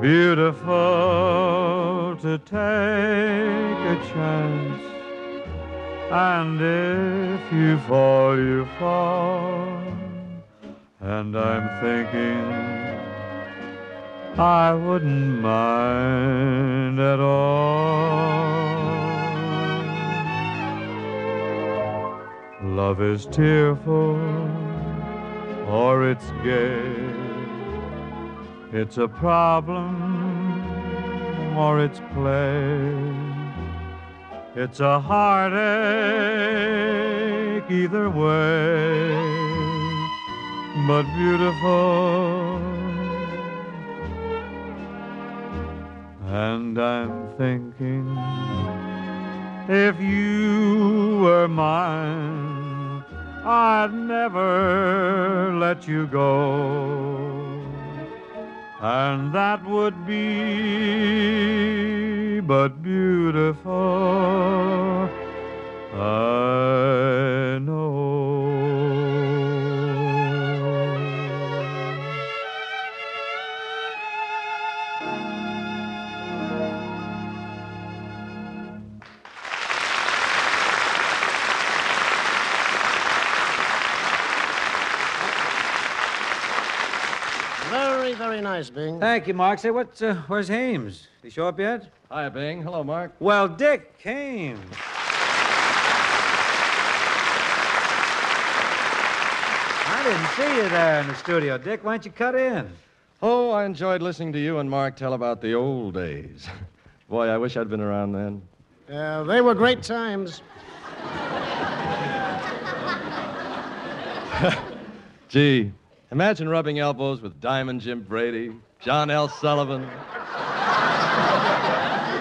Beautiful to take a chance, and if you fall, you fall. And I'm thinking I wouldn't mind at all. Love is tearful or it's gay. It's a problem or it's play. It's a heartache either way, but beautiful. And I'm thinking if you were mine, I'd never let you go. And that would be but beautiful. I know. Nice, Bing. Thank you, Mark. Say, what's, Uh, where's Haymes? Did he show up yet? Hi, Bing. Hello, Mark. Well, Dick came. I didn't see you there in the studio, Dick. Why don't you cut in? Oh, I enjoyed listening to you and Mark tell about the old days. Boy, I wish I'd been around then. Uh, they were great times. Gee, imagine rubbing elbows with Diamond Jim Brady, John L. Sullivan,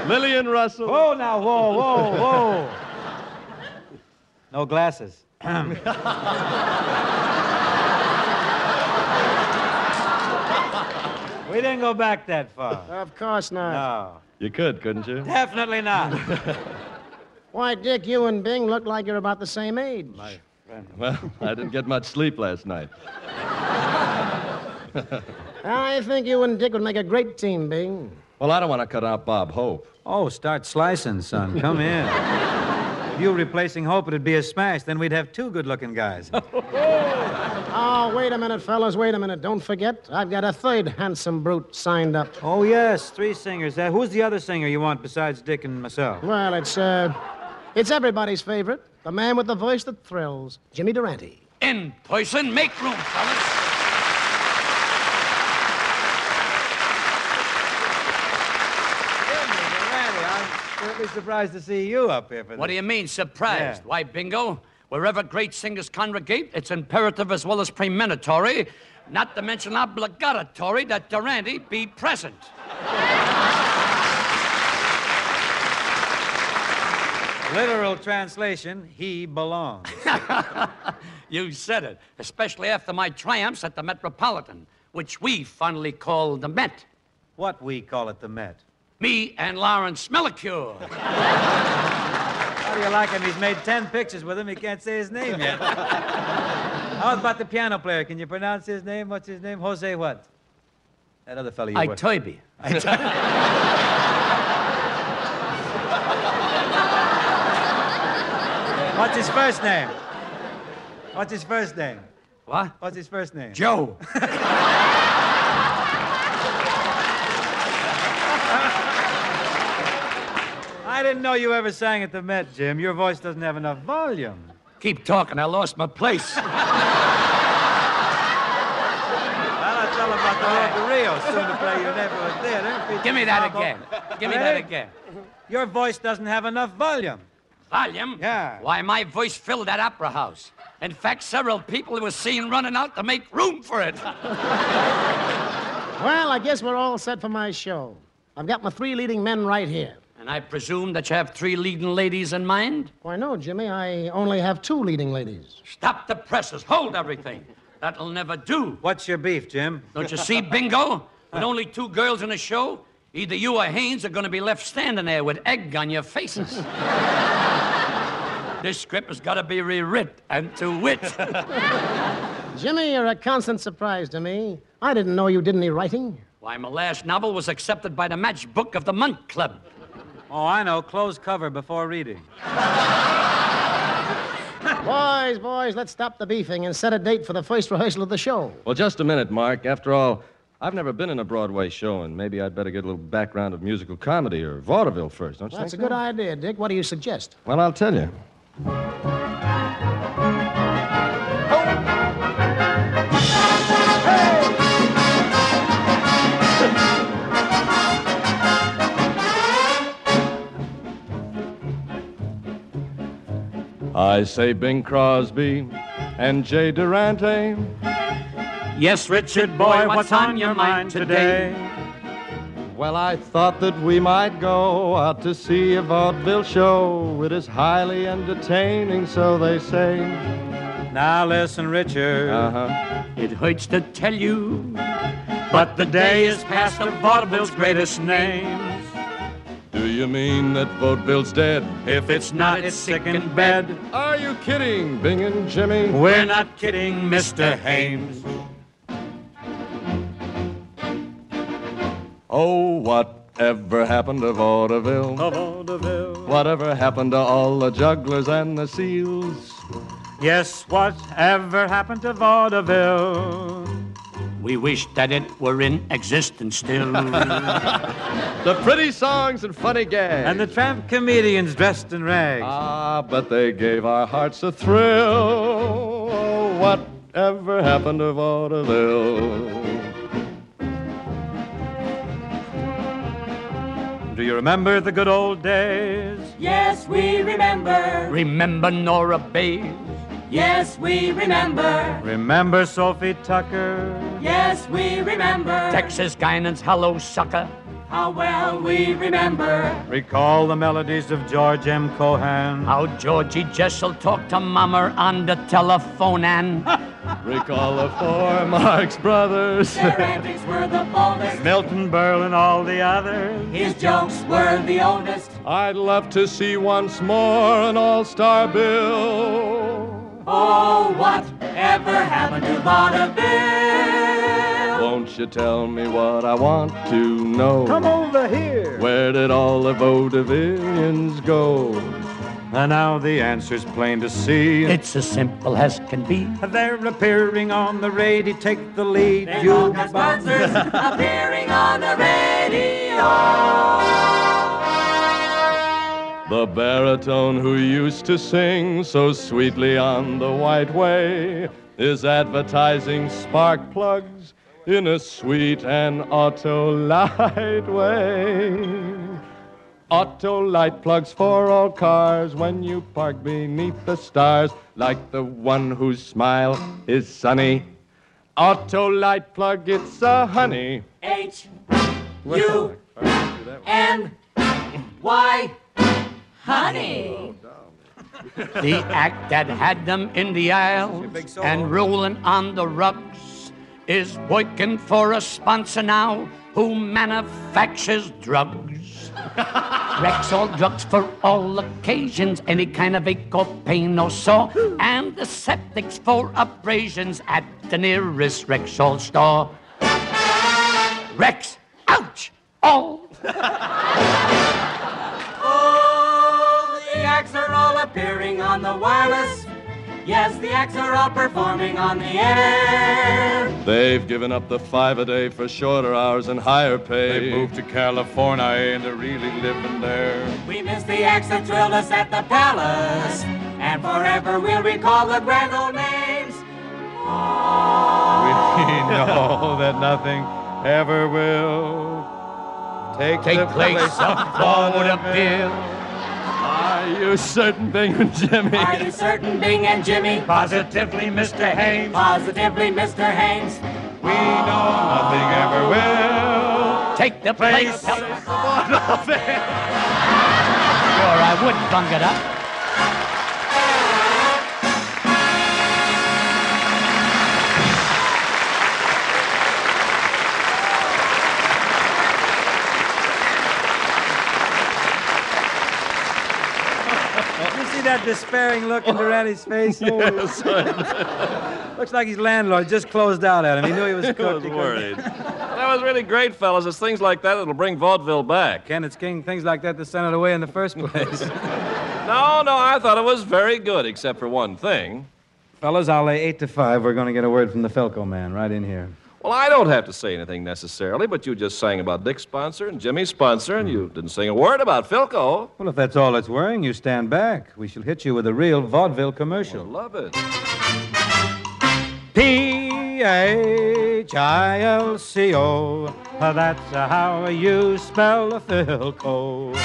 Lillian Russell. Whoa, now, whoa, whoa, whoa. No glasses. we didn't go back that far. Of course not. No. You could, couldn't you? Definitely not. Why, Dick, you and Bing look like you're about the same age. Well, I didn't get much sleep last night. I think you and Dick would make a great team, Bing. Well, I don't want to cut out Bob Hope. Oh, start slicing, son. Come in. if you were replacing Hope, it'd be a smash. Then we'd have two good looking guys. Oh, wait a minute, fellas, wait a minute. Don't forget, I've got a third handsome brute signed up. oh, yes, three singers. Uh, who's the other singer you want besides Dick and myself? Well, it's, uh, it's everybody's favorite. The man with the voice that thrills, Jimmy Durante. In person, make room, fellas. Jimmy Durante, I'm certainly surprised to see you up here for What do you mean, surprised? Yeah. Why, bingo, wherever great singers congregate, it's imperative as well as premonitory, not to mention obligatory, that Durante be present. Literal translation, he belongs. You said it, especially after my triumphs at the Metropolitan, which we fondly call the Met. What we call it the Met. Me and Lawrence Melicure. How do you like him? He's made ten pictures with him. He can't say his name yet. How about the piano player? Can you pronounce his name? What's his name? Jose what? That other fellow you I Toby. What's his first name? What's his first name? What? What's his first name? Joe. I didn't know you ever sang at the Met, Jim. Your voice doesn't have enough volume. Keep talking, I lost my place. Well, I'll tell him about the Road to Rio soon to play your neighborhood theater. Give me that again. Give me that again. Your voice doesn't have enough volume. Volume? Yeah. Why, my voice filled that opera house. In fact, several people were seen running out to make room for it. Well, I guess we're all set for my show. I've got my three leading men right here. And I presume that you have three leading ladies in mind? Why, no, Jimmy, I only have two leading ladies. Stop the presses. Hold everything. That'll never do. What's your beef, Jim? Don't you see, bingo? With only two girls in a show, Either you or Haymes are going to be left standing there with egg on your faces. This script has got to be rewrit and to wit. Jimmy, you're a constant surprise to me. I didn't know you did any writing. Why, my last novel was accepted by the Match Book of the Month Club. Oh, I know. Close cover before reading. boys, boys, let's stop the beefing and set a date for the first rehearsal of the show. Well, just a minute, Mark. After all, I've never been in a Broadway show, and maybe I'd better get a little background of musical comedy or vaudeville first, don't you think? That's a think? good idea, Dick. What do you suggest? Well, I'll tell you. I say Bing Crosby and Jay Durante. Yes, Richard, boy, what's on your mind today? Well, I thought that we might go out to see a vaudeville show. It is highly entertaining, so they say. Now listen, Richard. Uh huh. It hurts to tell you, But the day is past of vaudeville's greatest names. Do you mean that vaudeville's dead? If it's not, it's sick in bed. Are you kidding, Bing and Jimmy? We're not kidding, Mr. Haymes. Oh, whatever happened to vaudeville? Of vaudeville. Whatever happened to all the jugglers and the seals? Yes, whatever happened to vaudeville? we wish that it were in existence still. The pretty songs and funny gags. And the tramp comedians dressed in rags. Ah, but they gave our hearts a thrill. Oh, whatever happened to vaudeville? Do you remember the good old days? Yes, we remember. Remember Nora Bayes? Yes, we remember. Remember Sophie Tucker? Yes, we remember. Texas Guinan's Hello Sucker? How well we remember. Recall the melodies of George M. Cohan? How Georgie Jessel talked to Mama on the telephone and Recall the four Marx brothers. Their antics were the boldest. Milton Berle and all the others? His jokes were the oldest. I'd love to see once more an all-star bill. Oh, whatever happened to vaudeville? Won't you tell me what I want to know? Come over here. Where did all the vaudevillians go? And now the answer's plain to see. it's as simple as can be. They're appearing on the radio. Take the lead. They you all got sponsors appearing on the radio. The baritone who used to sing so sweetly on the white way is advertising spark plugs in a sweet and Auto-Lite way. Auto-Lite plugs for all cars when you park beneath the stars, like the one whose smile is sunny. Auto-Lite plug, it's a honey. H U N Y honey. The act that had them in the aisles and rolling on the rugs is working for a sponsor now who manufactures drugs. Rexall drugs for all occasions, any kind of ache or pain or sore, and aseptics for abrasions at the nearest Rexall store. Rex, ouch, all. Oh, the acts are all appearing on the wireless. Yes, the acts are all performing on the air. They've given up the five a day for shorter hours and higher pay. They moved to California and they're really living there. We miss the acts that thrilled us at the palace, and forever we'll recall the grand old names. We know that nothing ever will take, Take the place of vaudeville. Are you certain, Bing and Jimmy? Are you certain, Bing and Jimmy? Positively, Mr. Haymes. Positively, Mr. Haymes. We know nothing ever will. Take the place of vaudeville. Sure, I wouldn't bung it up. That despairing look in Durante's face? Yes, Looks like his landlord just closed out at him. He knew he was cooked. was He worried. That was really great, fellas. It's things like that that'll bring vaudeville back. Kenneth King, things like that that sent it away in the first place. No, no, I thought it was very good, except for one thing. Fellas, I'll lay eight to five. We're going to get a word from the Philco man right in here. Well, I don't have to say anything necessarily, but you just sang about Dick's sponsor and Jimmy's sponsor, and you hmm. didn't sing a word about Philco. Well, if that's all that's worrying, you stand back. We shall hit you with a real vaudeville commercial. Oh, love it. P H I L C O. That's how you spell Philco.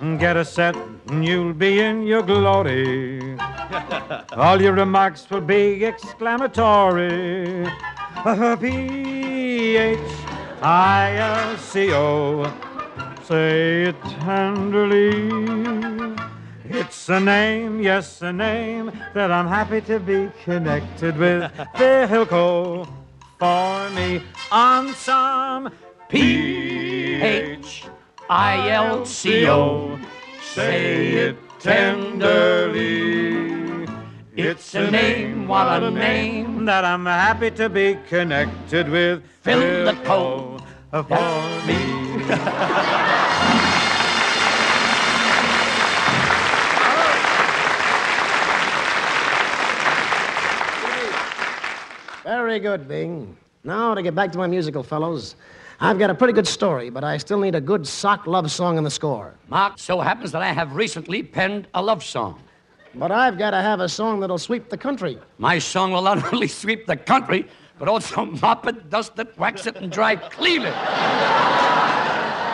Mm, get a set, and you'll be in your glory. All your remarks will be exclamatory. P H I L C O. Say it tenderly. It's a name, yes, a name that I'm happy to be connected with. Philco for me on some P H I L C O. Say it tenderly. It's a name, what a name that I'm happy to be connected with. Philco for me. Very good, Bing. Now to get back to my musical fellows. I've got a pretty good story, but I still need a good sock love song in the score. Mark, so happens that I have recently penned a love song. But I've got to have a song that'll sweep the country. My song will not only sweep the country, but also mop it, dust it, wax it, and dry clean it.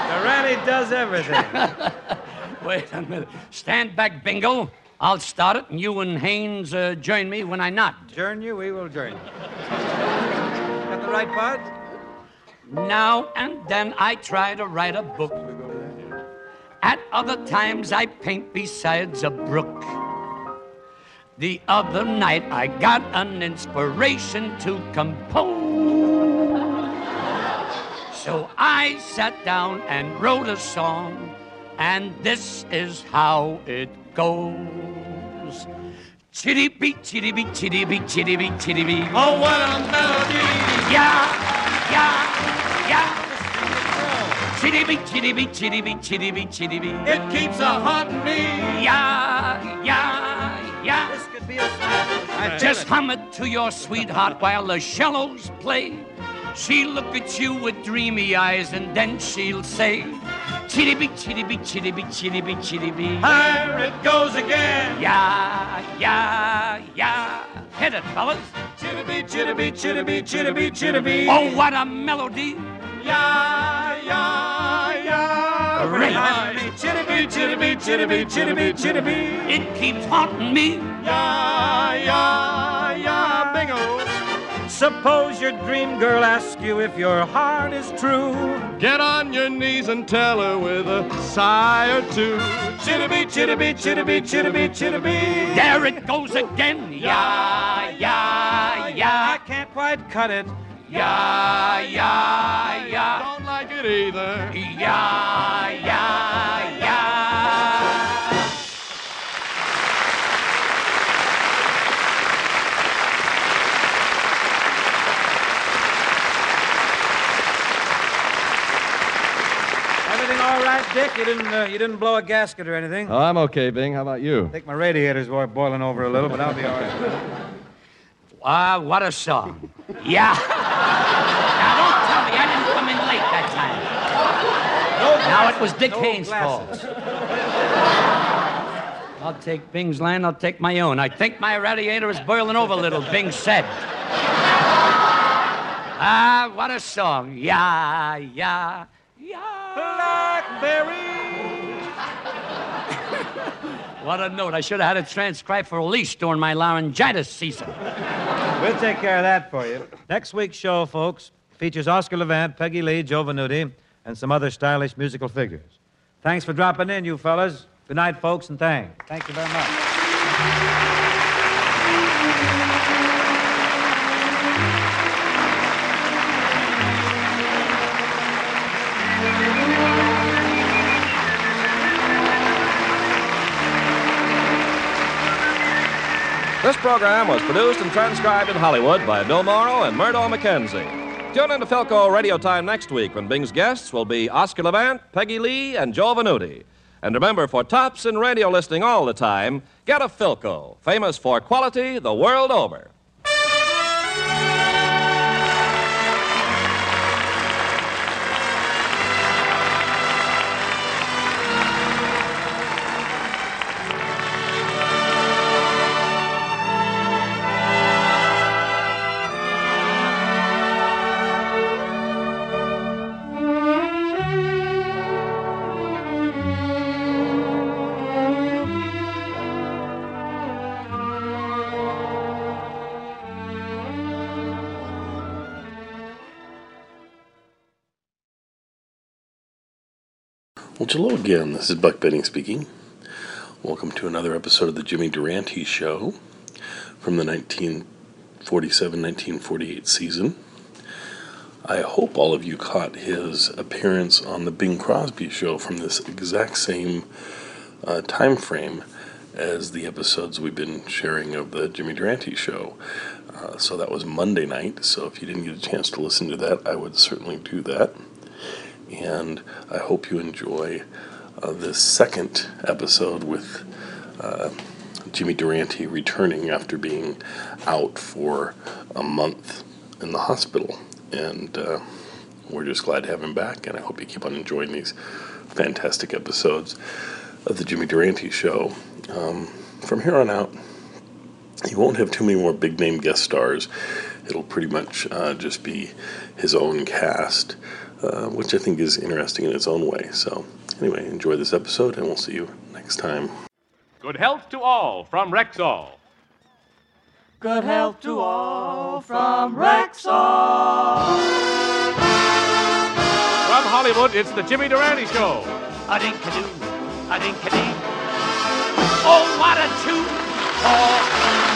Durante does everything. Wait a minute. Stand back, Bingo. I'll start it, and you and Haymes uh, join me when I nod. Join you, we will join you. Got the right part? Now and then I try to write a book. At other times I paint besides a brook. The other night I got an inspiration to compose. So I sat down and wrote a song, and this is how it goes. Chitty beat, chitty beat, chitty beat, chitty beat, chitty beat. Oh, what a melody! Yeah, yeah, yeah. Chitty beat, chitty beat, chitty beat, chitty beat, chitty beat. It keeps a haunting me. Yeah, yeah, yeah. This could be a song. Just hum it to your sweetheart while the shallows play. She'll look at you with dreamy eyes and then she'll say, Chitty beat, chitty beat, chitty beat, chitty beat, chitty beat. Here it goes again. Yeah, yeah, yeah. Hit it, fellas. Chitty beat, chitty beat, chitty beat, chitty beat, chitty beat. Oh, what a melody. Yeah, yeah, yeah. Great. Behind. Chitty beat, chitty beat, chitty beat, chitty beat, chitty beat. It keeps haunting me. Yeah, yeah. Bingo. Suppose your dream girl asks you if your heart is true. Get on your knees and tell her with a sigh or two. Chitty beat, chitty beat, chitty beat, chitty beat, chitty beat. There it goes again. Yeah, yeah, yeah. I can't quite cut it. Yeah, yeah, yeah. Don't like it either. Yeah, yeah, yeah. Dick? You didn't, uh, you didn't blow a gasket or anything? Oh, I'm okay, Bing. How about you? I think my radiators were boiling over a little, but I'll be all right. Ah, what a song. Yeah. now, don't tell me I didn't come in late that time. No. now, it was Dick no Haymes' fault. I'll take Bing's land, I'll take my own. I think my radiator is boiling over a little, Bing said. Ah, what a song. Yeah, yeah, yeah. Blackberry. What a note. I should have had it transcribed for release during my laryngitis season. We'll take care of that for you. Next week's show, folks, features Oscar Levant, Peggy Lee, Joe Venuti, and some other stylish musical figures. Thanks for dropping in, you fellas. Good night, folks, and thanks. Thank you very much. This program was produced and transcribed in Hollywood by Bill Morrow and Murdo McKenzie. Tune in to Philco Radio Time next week when Bing's guests will be Oscar Levant, Peggy Lee, and Joe Venuti. And remember, for tops in radio listening all the time, get a Philco, famous for quality the world over. Well, hello again. This is Buck Benning speaking. Welcome to another episode of the Jimmy Durante Show from the 1947 1948 season. I hope all of you caught his appearance on the Bing Crosby Show from this exact same uh, time frame as the episodes we've been sharing of the Jimmy Durante Show. Uh, so that was Monday night. So if you didn't get a chance to listen to that, I would certainly do that and I hope you enjoy uh, this second episode with uh, Jimmy Durante returning after being out for a month in the hospital. And uh, we're just glad to have him back, and I hope you keep on enjoying these fantastic episodes of the Jimmy Durante Show. Um, from here on out, he won't have too many more big name guest stars. It'll pretty much uh, just be his own cast uh, which I think is interesting in its own way. So, anyway, enjoy this episode, and we'll see you next time. Good health to all from Rexall. Good health to all from Rexall. From Hollywood, it's the Jimmy Durante Show. A dink a doo, a dink a dee. Oh, what a tune! Oh.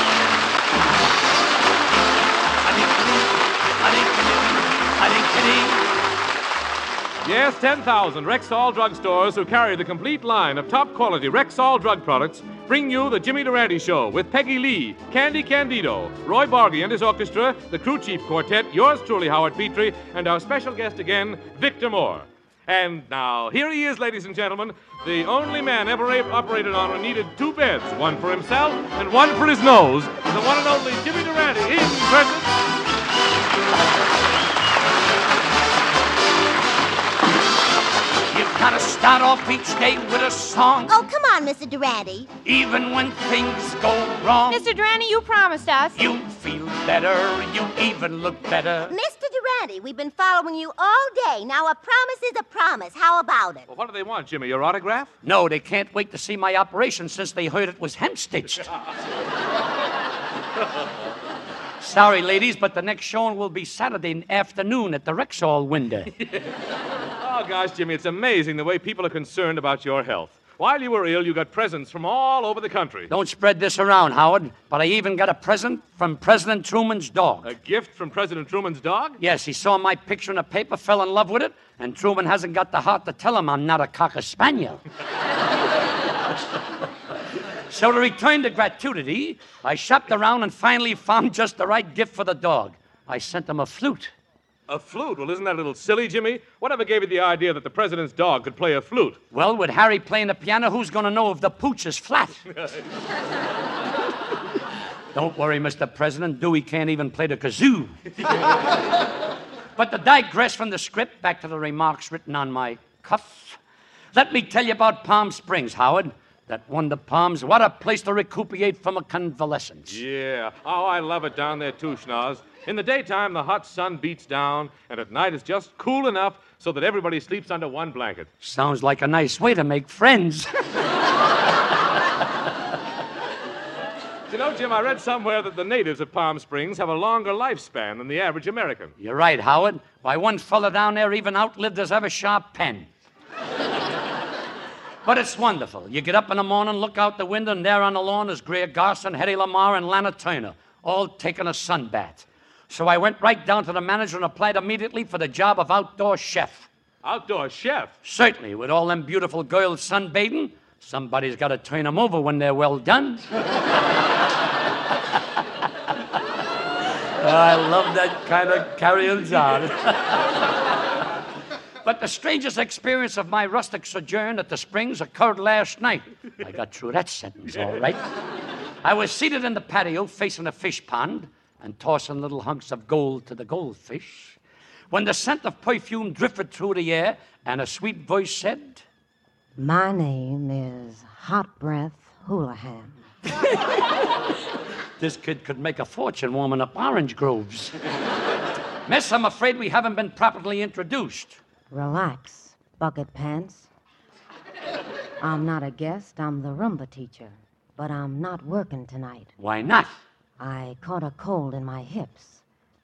Yes, 10,000 Rexall drugstores who carry the complete line of top quality Rexall drug products bring you the Jimmy Durante Show with Peggy Lee, Candy Candido, Roy Bargy and his orchestra, the Crew Chief Quartet, yours truly, Howard Petrie, and our special guest again, Victor Moore. And now, here he is, ladies and gentlemen, the only man ever operated on who needed two beds, one for himself and one for his nose, the one and only Jimmy Durante in person. Gotta start off each day with a song. Oh, come on, Mr. Durante. Even when things go wrong. Mr. Durante, you promised us. You feel better. You even look better. Mr. Durante, we've been following you all day. Now, a promise is a promise. How about it? Well, what do they want, Jimmy? Your autograph? No, they can't wait to see my operation since they heard it was hemp stitched. Sorry, ladies, but the next showing will be Saturday afternoon at the Rexall window. oh, gosh, Jimmy, it's amazing the way people are concerned about your health. While you were ill, you got presents from all over the country. Don't spread this around, Howard, but I even got a present from President Truman's dog. A gift from President Truman's dog? Yes, he saw my picture in a paper, fell in love with it, and Truman hasn't got the heart to tell him I'm not a cocker spaniel. So, to return to gratuity, I shopped around and finally found just the right gift for the dog. I sent him a flute. A flute? Well, isn't that a little silly, Jimmy? Whatever gave you the idea that the president's dog could play a flute? Well, with Harry playing the piano, who's going to know if the pooch is flat? Don't worry, Mr. President. Dewey can't even play the kazoo. but to digress from the script, back to the remarks written on my cuff. Let me tell you about Palm Springs, Howard. That won the Palms, what a place to recuperate from a convalescence. Yeah. Oh, I love it down there, too, Schnoz. In the daytime, the hot sun beats down, and at night it's just cool enough so that everybody sleeps under one blanket. Sounds like a nice way to make friends. you know, Jim, I read somewhere that the natives of Palm Springs have a longer lifespan than the average American. You're right, Howard. Why, one fella down there even outlived his Eversharp pen. But it's wonderful. You get up in the morning, look out the window, and there on the lawn is Greer Garson, Hedy Lamarr, and Lana Turner, all taking a sun bath. So I went right down to the manager and applied immediately for the job of outdoor chef. Outdoor chef? Certainly. With all them beautiful girls sunbathing, somebody's got to turn them over when they're well done. I love that kind of carry-ons on. but the strangest experience of my rustic sojourn at the Springs occurred last night. I got through that sentence all right. I was seated in the patio facing a fish pond and tossing little hunks of gold to the goldfish when the scent of perfume drifted through the air and a sweet voice said, My name is Hot Breath Houlihan. This kid could make a fortune warming up orange groves. Miss, I'm afraid we haven't been properly introduced. Relax, bucket pants. I'm not a guest, I'm the Rumba teacher. But I'm not working tonight. Why not? I caught a cold in my hips,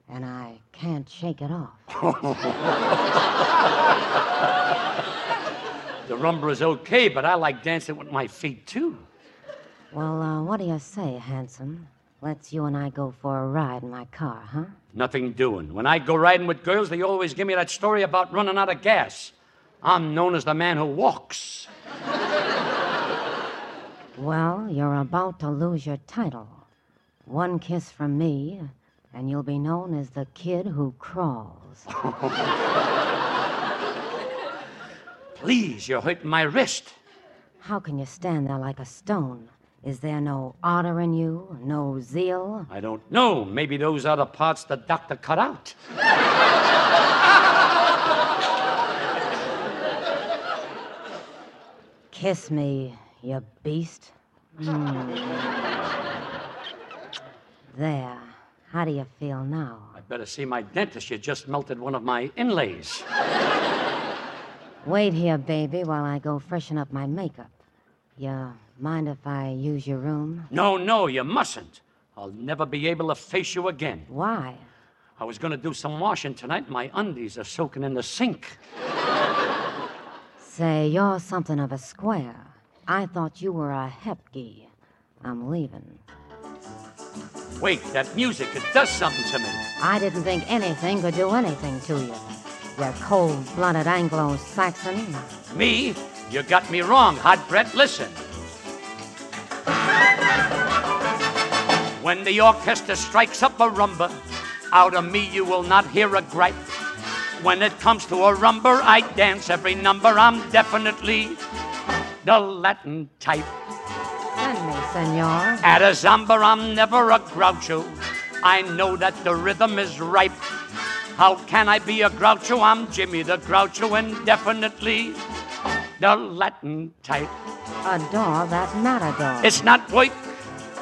and I can't shake it off. The rumba is okay, but I like dancing with my feet too. Well, uh, what do you say, handsome? Let's you and I go for a ride in my car, huh? Nothing doing. When I go riding with girls, they always give me that story about running out of gas. I'm known as the man who walks. Well, you're about to lose your title. One kiss from me, and you'll be known as the kid who crawls. Please, you're hurting my wrist. How can you stand there like a stone? Is there no ardor in you? No zeal? I don't know. Maybe those are the parts the doctor cut out. Kiss me, you beast. Mm. There. How do you feel now? I'd better see my dentist. You just melted one of my inlays. Wait here, baby, while I go freshen up my makeup. You mind if I use your room? No, no, you mustn't. I'll never be able to face you again. Why? I was going to do some washing tonight. My undies are soaking in the sink. Say, you're something of a square. I thought you were a hepgy. I'm leaving. Wait, that music, it does something to me. I didn't think anything could do anything to you. You cold-blooded Anglo-Saxon. Me? You got me wrong, Hot Breath. Listen. When the orchestra strikes up a rumba, out of me you will not hear a gripe. When it comes to a rumba, I dance every number. I'm definitely the Latin type. Senor. At a zamba, I'm never a groucho. I know that the rhythm is ripe. How can I be a groucho? I'm Jimmy the Groucho and definitely the Latin type. A Adore that matador. It's not work,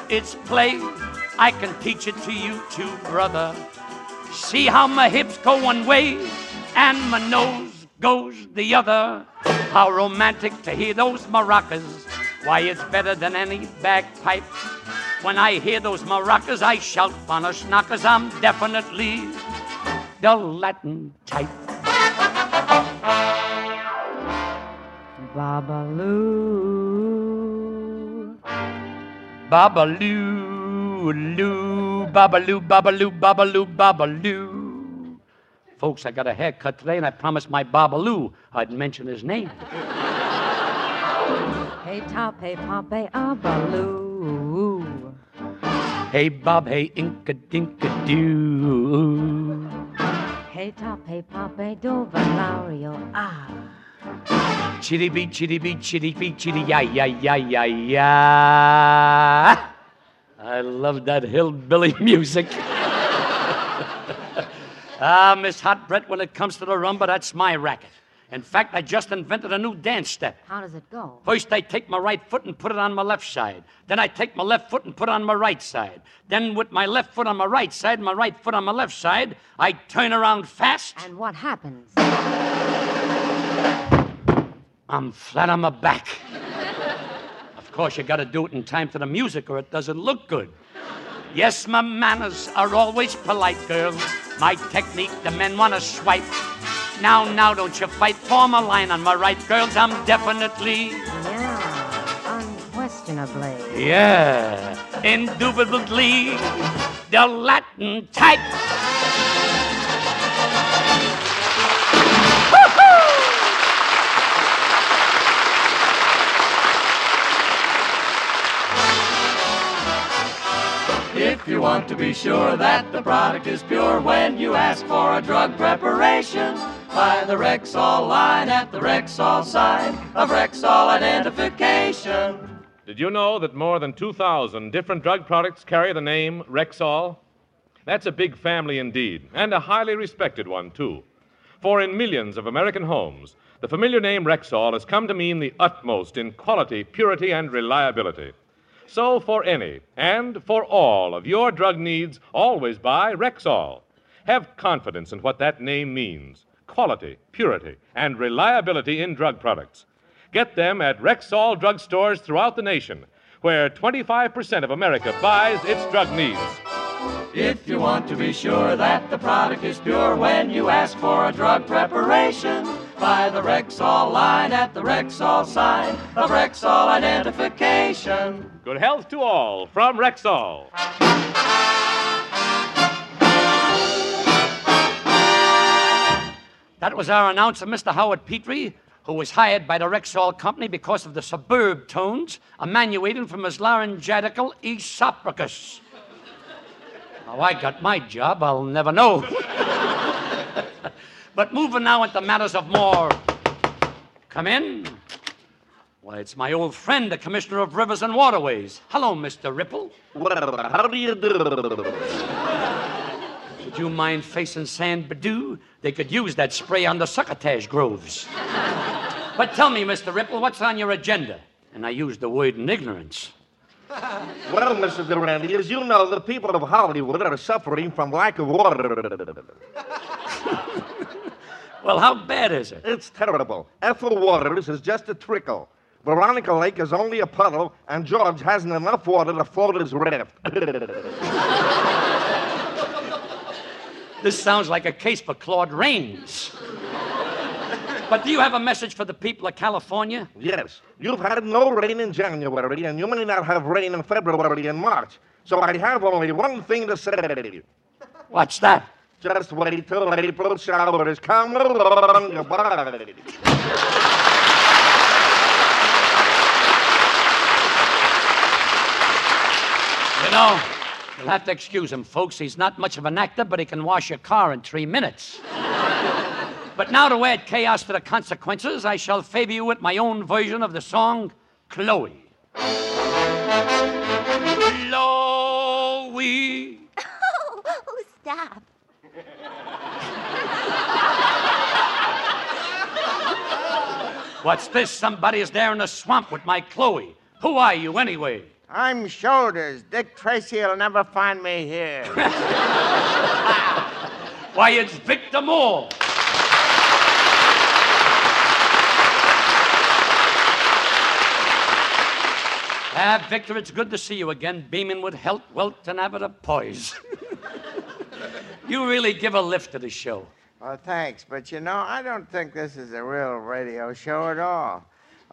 it's play. I can teach it to you too, brother. See how my hips go one way and my nose goes the other. How romantic to hear those maracas. Why, it's better than any bagpipe. When I hear those maracas, I shout knockers. I'm definitely the Latin type. Babaloo. Babaloo, loo, babaloo, babaloo, babaloo, babaloo. Folks, I got a haircut today, and I promised my Babaloo I'd mention his name. Hey top, hey pop, hey abaloo. Hey Bob, hey Inka Dinka Doo. Hey top, hey pop, hey do Valerio. Ah. Chitty bee, chitty bee, chitty bee, chitty ya ya ya ya ya. I love that hillbilly music. ah, Miss Hot Breath, when it comes to the rumba, that's my racket. In fact, I just invented a new dance step. How does it go? First, I take my right foot and put it on my left side. Then I take my left foot and put it on my right side. Then, with my left foot on my right side, and my right foot on my left side, I turn around fast. And what happens? I'm flat on my back. of course, you gotta do it in time to the music or it doesn't look good. Yes, my manners are always polite, girl. My technique, the men wanna swipe. Now, now, don't you fight. Form a line on my right, girls. I'm definitely, Yeah, unquestionably. yeah, indubitably the Latin type. You want to be sure that the product is pure when you ask for a drug preparation, buy the Rexall line at the Rexall sign of Rexall identification. Did you know that more than 2,000 different drug products carry the name Rexall? That's a big family indeed, and a highly respected one, too. For in millions of American homes, the familiar name Rexall has come to mean the utmost in quality, purity, and reliability. So, for any and for all of your drug needs, always buy Rexall. Have confidence in what that name means quality, purity, and reliability in drug products. Get them at Rexall drugstores throughout the nation, where 25% of America buys its drug needs. If you want to be sure that the product is pure when you ask for a drug preparation, buy the Rexall line at the Rexall sign of Rexall identification. Good health to all from Rexall. That was our announcer, Mr. Howard Petrie, who was hired by the Rexall Company because of the suburb tones emanating from his laryngetical esophagus. How I got my job, I'll never know. but moving now into matters of more. Come in. Why, it's my old friend, the Commissioner of Rivers and Waterways. Hello, Mr. Ripple. How do you do? Would you mind facing San Bedou? They could use that spray on the succotash groves. but tell me, Mr. Ripple, what's on your agenda? And I used the word in ignorance. Well, Mr. Durante, as you know, the people of Hollywood are suffering from lack of water. Well, how bad is it? It's terrible. Ethel Waters is just a trickle. Veronica Lake is only a puddle, and George hasn't enough water to float his raft. This sounds like a case for Claude Rains. but do you have a message for the people of California? yes, you've had no rain in January, and you may not have rain in February and March. So I have only one thing to say. What's that? Just wait till April showers come along. Goodbye. You know, you'll have to excuse him, folks. He's not much of an actor, but he can wash your car in three minutes. but now, to add chaos to the consequences, I shall favor you with my own version of the song, Chloe. Chloe. Oh, stop. What's this? Somebody is there in the swamp with my Chloe. Who are you, anyway? I'm Shoulders. Dick Tracy will never find me here. Why, it's Victor Moore. Ah, Victor, it's good to see you again, beaming with health, wealth, and habit of poise. you really give a lift to the show. Well, thanks. But you know, I don't think this is a real radio show at all.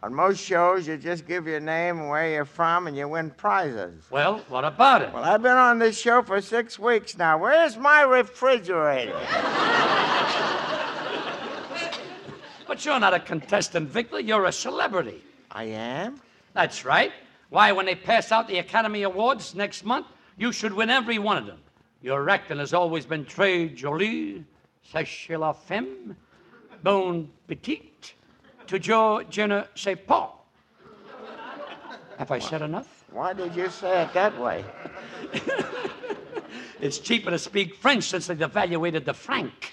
On most shows, you just give your name and where you're from, and you win prizes. Well, what about it? Well, I've been on this show for six weeks now. Where's my refrigerator? But you're not a contestant, Victor. You're a celebrity. I am? That's right. Why, when they pass out the Academy Awards next month, you should win every one of them. Your acting has always been très jolie, sachez la femme, bon petite, toujours je ne sais pas. Have I said enough? Why did you say it that way? It's cheaper to speak French since they devaluated the franc.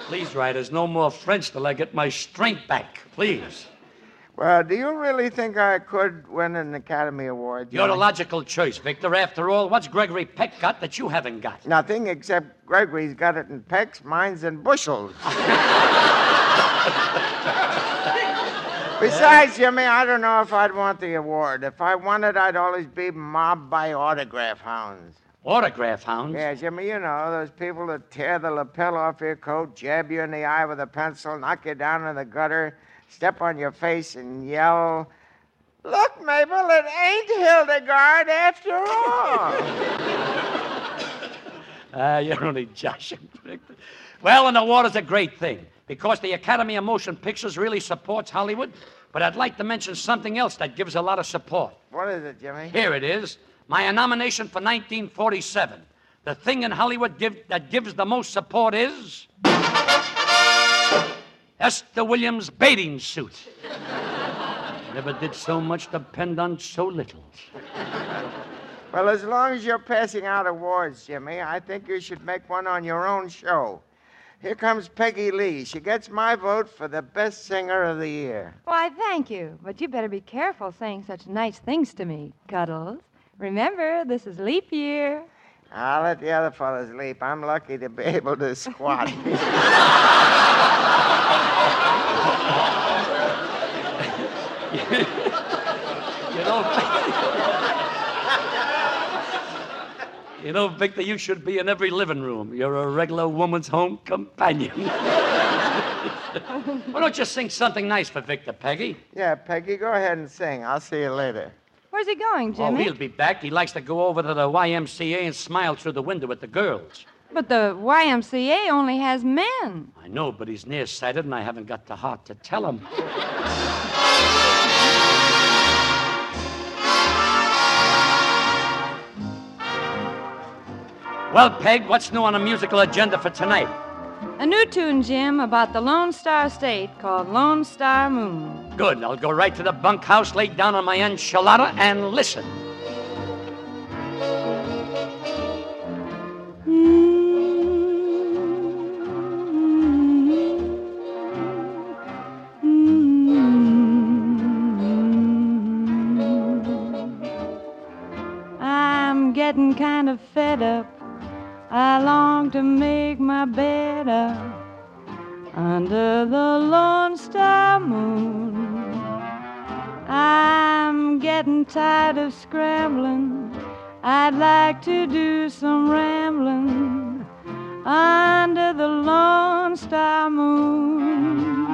Please, writers, no more French till I get my strength back. Please. Well, do you really think I could win an Academy Award? You're the Johnny? logical choice, Victor. After all, what's Gregory Peck got that you haven't got? Nothing except Gregory's got it in pecks, mine's in bushels. Besides, Jimmy, I don't know if I'd want the award. If I won it, I'd always be mobbed by autograph hounds. Autograph hounds? Yeah, Jimmy, you know, those people that tear the lapel off your coat, jab you in the eye with a pencil, knock you down in the gutter, step on your face, and yell, Look, Mabel, it ain't Hildegarde after all. Ah, you're only joshing, Well, an award is a great thing because the Academy of Motion Pictures really supports Hollywood. But I'd like to mention something else that gives a lot of support. what is it, Jimmy? Here it is My nomination for 1947. The thing in Hollywood give, that gives the most support is. Esther Williams' bathing suit. Never did so much depend on so little. Well, as long as you're passing out awards, Jimmy, I think you should make one on your own show. Here comes Peggy Lee. She gets my vote for the best singer of the year. Why, thank you. But you better be careful saying such nice things to me, Cuddles. Remember, this is leap year. I'll let the other fellas leap. I'm lucky to be able to squat. You know, you know, Victor, you should be in every living room. You're a regular woman's home companion. Why don't you sing something nice for Victor, Peggy? yeah, Peggy, go ahead and sing. I'll see you later. Where's he going, Jimmy? Oh, Jimmy? he'll be back. He likes to go over to the YMCA and smile through the window at the girls. But the YMCA only has men. I know, but he's nearsighted, and I haven't got the heart to tell him. Well, Peg, what's new on the musical agenda for tonight? A new tune, Jim, about the Lone Star State called Lone Star Moon. Good. I'll go right to the bunkhouse, lay down on my enchilada, and listen. Kind of fed up. I long to make my bed up under the Lone Star Moon. I'm getting tired of scrambling. I'd like to do some rambling under the Lone Star Moon.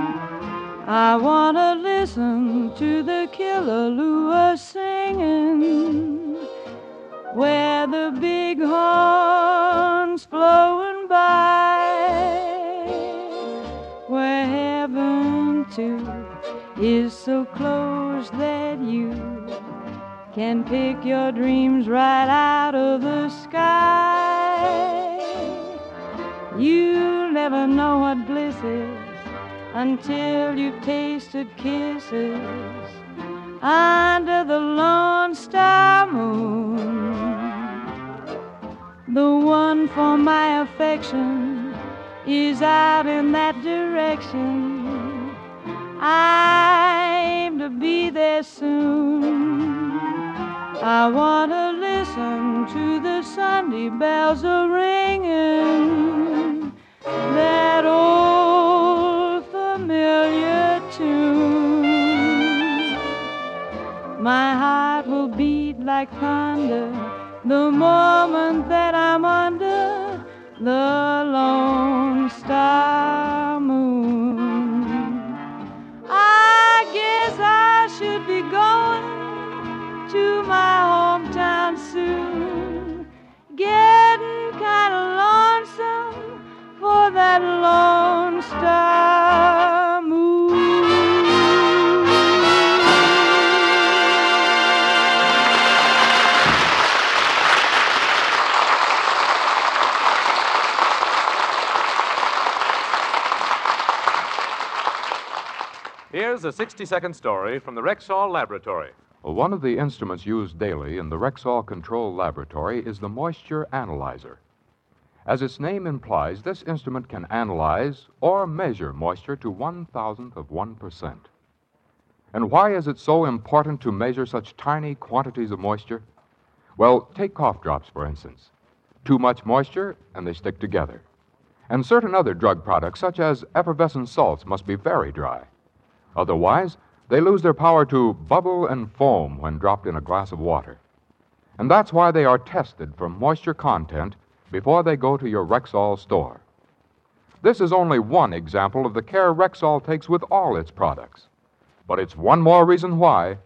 I want to listen to the Killaloo singing where the big horns flowing by, where heaven too is so close that you can pick your dreams right out of the sky. You'll never know what bliss is until you've tasted kisses under the Lone Star Moon. The one for my affection is out in that direction. I'm to be there soon. I want to listen to the Sunday bells a ringing. That old familiar tune. My heart will beat like thunder the moment that I'm under the Lone Star Moon. I guess I should be going to my hometown soon. Getting kind of lonesome for that Lone Star Moon. Here's a 60 second story from the Rexall Laboratory. One of the instruments used daily in the Rexall Control Laboratory is the moisture analyzer. As its name implies, this instrument can analyze or measure moisture to one thousandth of 1%. And why is it so important to measure such tiny quantities of moisture? Well, take cough drops, for instance. Too much moisture, and they stick together. And certain other drug products, such as effervescent salts, must be very dry. Otherwise, they lose their power to bubble and foam when dropped in a glass of water. And that's why they are tested for moisture content before they go to your Rexall store. This is only one example of the care Rexall takes with all its products. But it's one more reason why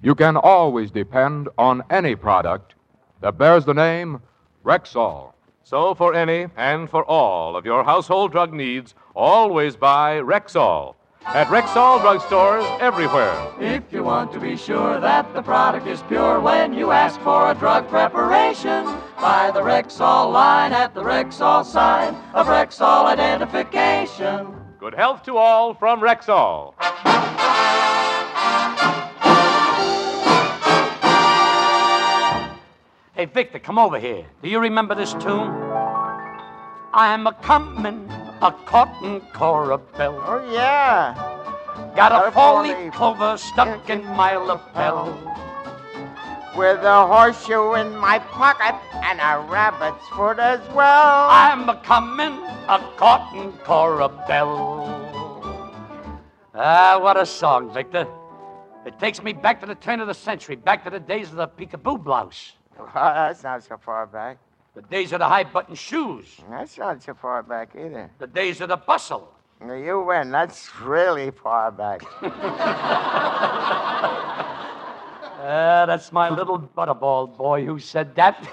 you can always depend on any product that bears the name Rexall. So, for any and for all of your household drug needs, always buy Rexall. At Rexall drugstores everywhere. If you want to be sure that the product is pure when you ask for a drug preparation, buy the Rexall line at the Rexall sign of Rexall identification. Good health to all from Rexall. Hey, Victor, come over here. Do you remember this tune? I'm a comin', a cotton corabelle. Oh, yeah. Got Got a four-leaf clover stuck in my lapel. With a horseshoe in my pocket and a rabbit's foot as well. I'm a comin', a cotton corabelle. Ah, what a song, Victor. It takes me back to the turn of the century, back to the days of the peekaboo blouse, Oh, that's not so far back. The days of the high button shoes, That's not so far back either. the days of the bustle. Now, You win. That's really far back. Ah, that's my little butterball boy who said that.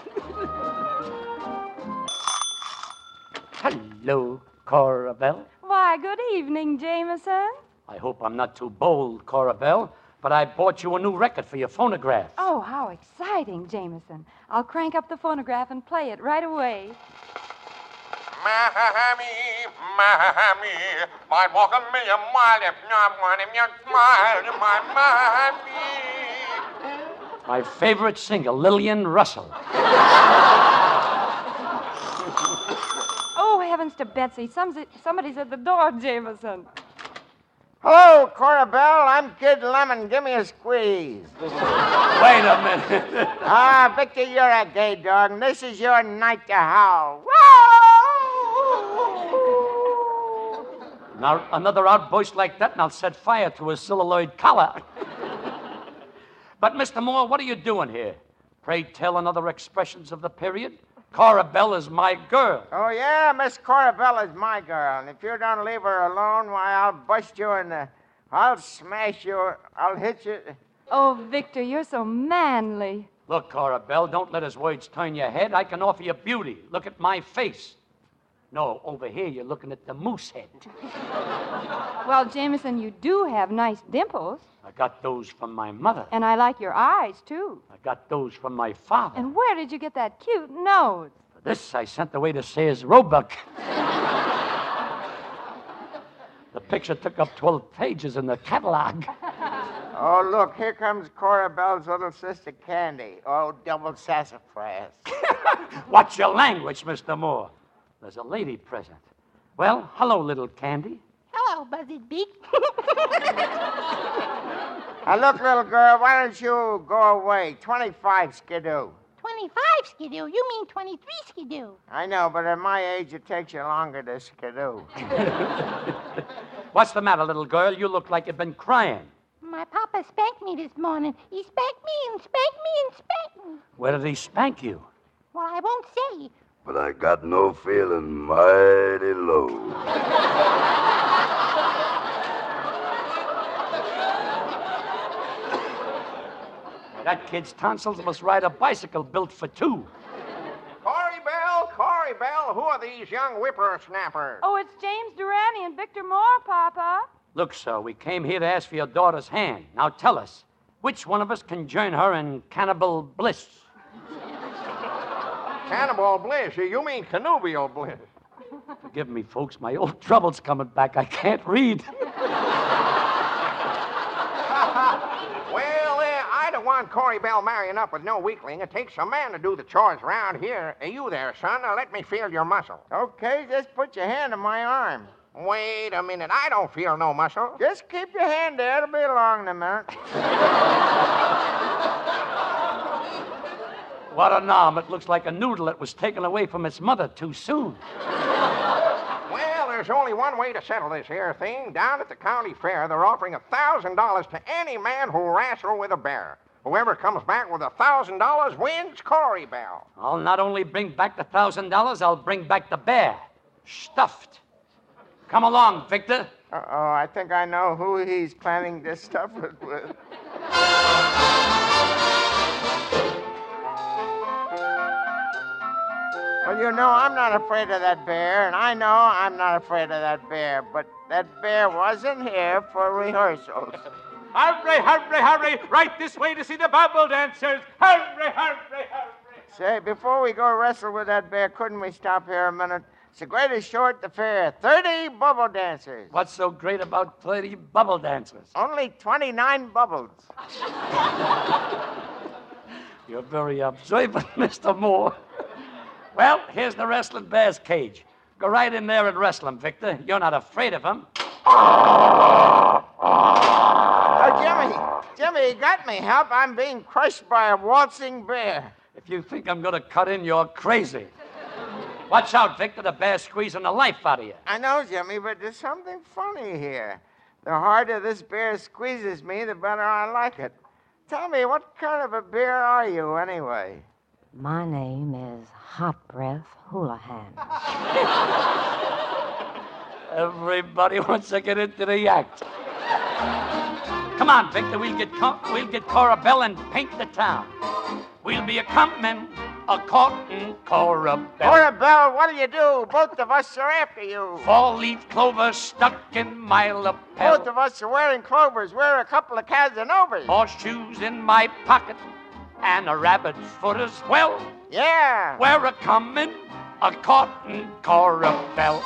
Hello, Cora Bell. Why, good evening, Jameson. I hope I'm not too bold, Cora Bell, but I bought you a new record for your phonograph. Oh, how exciting, Jameson. I'll crank up the phonograph and play it right away. Miami, Miami, might walk a million miles if not one of your smile, my Miami. My favorite singer, Lillian Russell. Oh, heavens to Betsy. Somebody's at the door, Jameson. Hello, Cora Bell. I'm Kid Lemon. Give me a squeeze. Wait a minute. ah, Victor, you're a gay dog, and this is your night to howl. Now, another outburst like that, and I'll set fire to his celluloid collar. but, Mr. Moore, what are you doing here? Pray tell another expressions of the period. Cora Bell is my girl. Oh, yeah, Miss Cora Bell is my girl, and if you don't leave her alone, why, I'll bust you in the. I'll smash you. I'll hit you. Oh, Victor, you're so manly. Look, Cora Bell, don't let his words turn your head. I can offer you beauty. Look at my face. No, over here you're looking at the moose head. Well, Jameson, you do have nice dimples. I got those from my mother. And I like your eyes, too. I got those from my father. And where did you get that cute nose? For This I sent away to Sears Roebuck. the picture took up 12 pages in the catalog. Oh, look, here comes Cora Bell's little sister Candy. Oh, double sassafras. Watch your language, Mr. Moore. There's a lady present. Well, hello, little Candy. Hello, Buzzy Beak. Now, look, little girl, why don't you go away? 25 skidoo. 25 skidoo. You mean 23 skidoo. I know, but at my age, it takes you longer to skidoo. What's the matter, little girl? You look like you've been crying. My papa spanked me this morning. He spanked me and spanked me and spanked me. Where did he spank you? Well, I won't say. But I got no feeling mighty low. That kid's tonsils must ride a bicycle built for two. Corey Bell, Corey Bell, who are these young whippersnappers? Oh, it's James Durante and Victor Moore, Papa. Look, sir, we came here to ask for your daughter's hand. Now tell us, which one of us can join her in cannibal bliss? Cannibal bliss. You mean connubial bliss. Forgive me, folks, my old trouble's coming back. I can't read. Well, uh, I don't want Corey Bell marrying up with no weakling. It takes a man to do the chores around here. Uh, you there, son. Now let me feel your muscle. Okay, just put your hand on my arm. Wait a minute. I don't feel no muscle. Just keep your hand there. It'll be along in a minute. What a nom. It looks like a noodle that was taken away from its mother too soon. Well, there's only one way to settle this here thing. Down at the county fair, they're offering a thousand dollars to any man who wrestle with a bear. Whoever comes back with a thousand dollars wins Corey Bell. I'll not only bring back the thousand dollars, I'll bring back the bear. Stuffed. Come along, Victor. Uh oh, I think I know who he's planning to stuff it with. Well, you know, I'm not afraid of that bear, and I know I'm not afraid of that bear, but that bear wasn't here for rehearsals. Hurry, hurry, hurry! Right this way to see the bubble dancers! Hurry, hurry, hurry! Say, before we go wrestle with that bear, couldn't we stop here a minute? It's the greatest show at the fair. 30 bubble dancers. What's so great about 30 bubble dancers? Only 29 bubbles. You're very observant, Mr. Moore. Well, here's the wrestling bear's cage. Go right in there and wrestle him, Victor. You're not afraid of him. Oh, Jimmy, Jimmy, you got me. Help, I'm being crushed by a waltzing bear. If you think I'm going to cut in, you're crazy. Watch out, Victor. The bear's squeezing the life out of you. I know, Jimmy, but there's something funny here. The harder this bear squeezes me, the better I like it. Tell me, what kind of a bear are you, anyway? My name is Hot Breath Houlihan. Everybody wants to get into the act. Come on, Victor. We'll get Co- we'll get Cora Bell and paint the town. We'll be a compman, a courting Cora Bell. Cora Bell, what'll you do? Both of us are after you. Four-leaf clover stuck in my lapel. Both of us are wearing clovers. We're a couple of Casanovas. Horseshoes in my pocket and a rabbit's foot as well. Yeah. We're a coming, a cotton Cora Bell.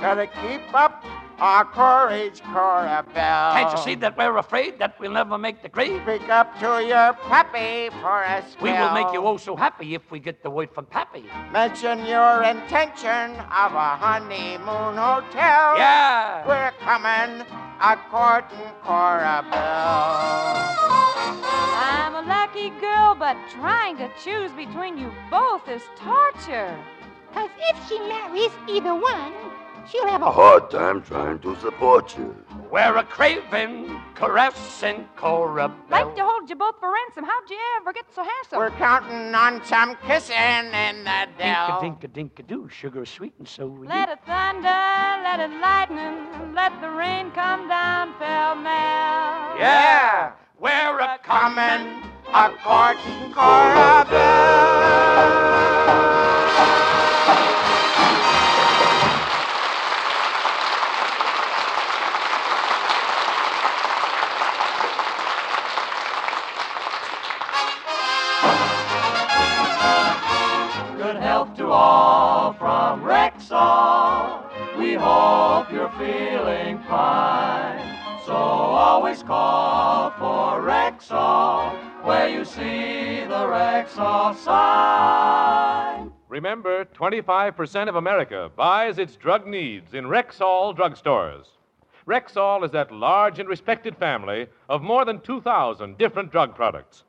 Gotta keep up our courage, Cora Bell. Can't you see that we're afraid that we'll never make the grade? Speak up to your pappy for a spell. We will make you oh so happy if we get the word from Pappy. Mention your intention of a honeymoon hotel. Yeah. We're coming, a courting Cora Bell. I'm a lucky girl, but trying to choose between you both is torture. Cause if she marries either one, she'll have A hard time trying to support you. We're a craving, caressing Cora Bell. Like to hold you both for ransom. How'd you ever get so handsome? We're counting on some kissing in the dell. Dinka dinka doo, sugar sweet and so are Let it thunder, let it lightning, let the rain come down pell mell. Yeah, we're a coming, a courting Cora from Rexall. We hope you're feeling fine. So always call for Rexall where you see the Rexall sign. Remember, 25% of America buys its drug needs in Rexall drugstores. Rexall is that large and respected family of more than 2,000 different drug products.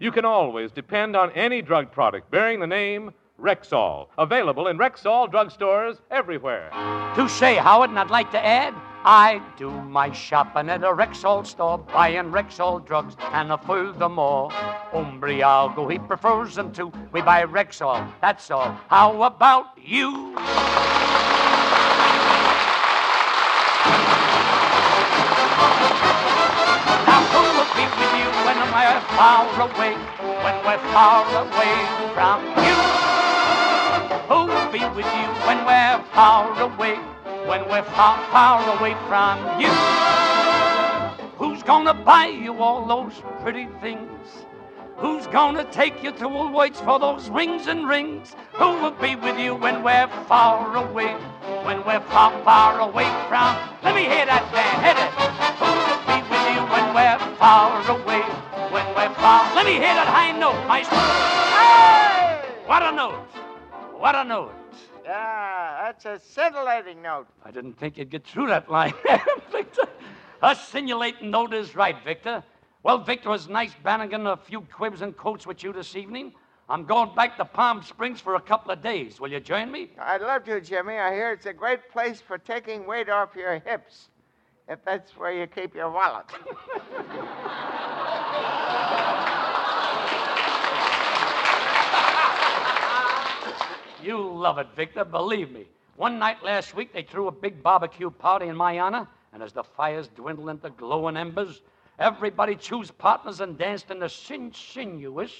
You can always depend on any drug product bearing the name Rexall, available in Rexall drugstores everywhere. Touche, Howard, and I'd like to add, I do my shopping at a Rexall store, buying Rexall drugs, and furthermore, Umbriago, he prefers them too. We buy Rexall, that's all. How about you? Now who will be with you when we're far away, when we're far away from you? Who will be with you when we're far away, when we're far, far away from you? Who's gonna buy you all those pretty things? Who's gonna take you to Woolworths for those rings and rings? Who will be with you when we're far away? When we're far, far away from. Let me hear that band, hit it. Who will be with you when we're far away? When we're far. Let me hear that high note, maestro. Hey! What a note! What a note! Yeah, that's a scintillating note. I didn't think you'd get through that line, Victor. A simulating note is right, Victor. Well, Victor, was nice banning a few quibs and quotes with you this evening. I'm going back to Palm Springs for a couple of days. Will you join me? I'd love to, Jimmy. I hear it's a great place for taking weight off your hips, if that's where you keep your wallet. You love it, Victor, believe me. One night last week, they threw a big barbecue party in my honor, and as the fires dwindled into glowing embers, everybody chose partners and danced in the sin- sinuous,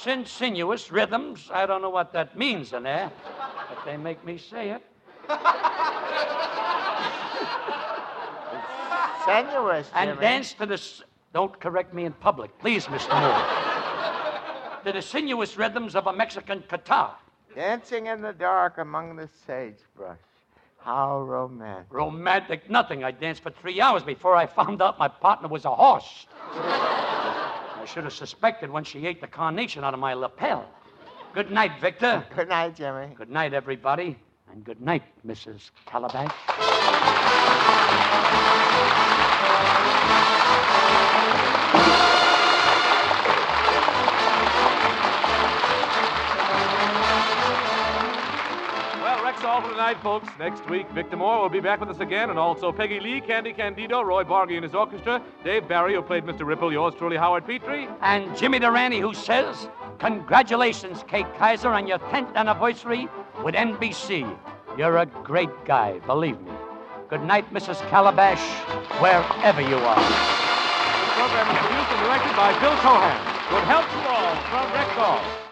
Sinsinuous rhythms. I don't know what that means in there, but they make me say it. Sensuous, And Jimmy. dance to the. s- Don't correct me in public, please, Mr. Moore. To the sinuous rhythms of a Mexican guitar. Dancing in the dark among the sagebrush. How romantic. Romantic nothing. I danced for three hours before I found out my partner was a horse. I should have suspected when she ate the carnation out of my lapel. Good night, Victor. Good night, Jimmy. Good night, everybody. And good night, Mrs. Calabash. Rexall for tonight, folks. Next week, Victor Moore will be back with us again, and also Peggy Lee, Candy Candido, Roy Bargy and his orchestra, Dave Barry, who played Mr. Ripple, yours truly, Howard Petrie. And Jimmy Durante, who says, Congratulations, Kay Kyser, on your 10th anniversary with NBC. You're a great guy, believe me. Good night, Mrs. Calabash, wherever you are. This program is produced and directed by Phil Cohan. Good health to all from Rexall.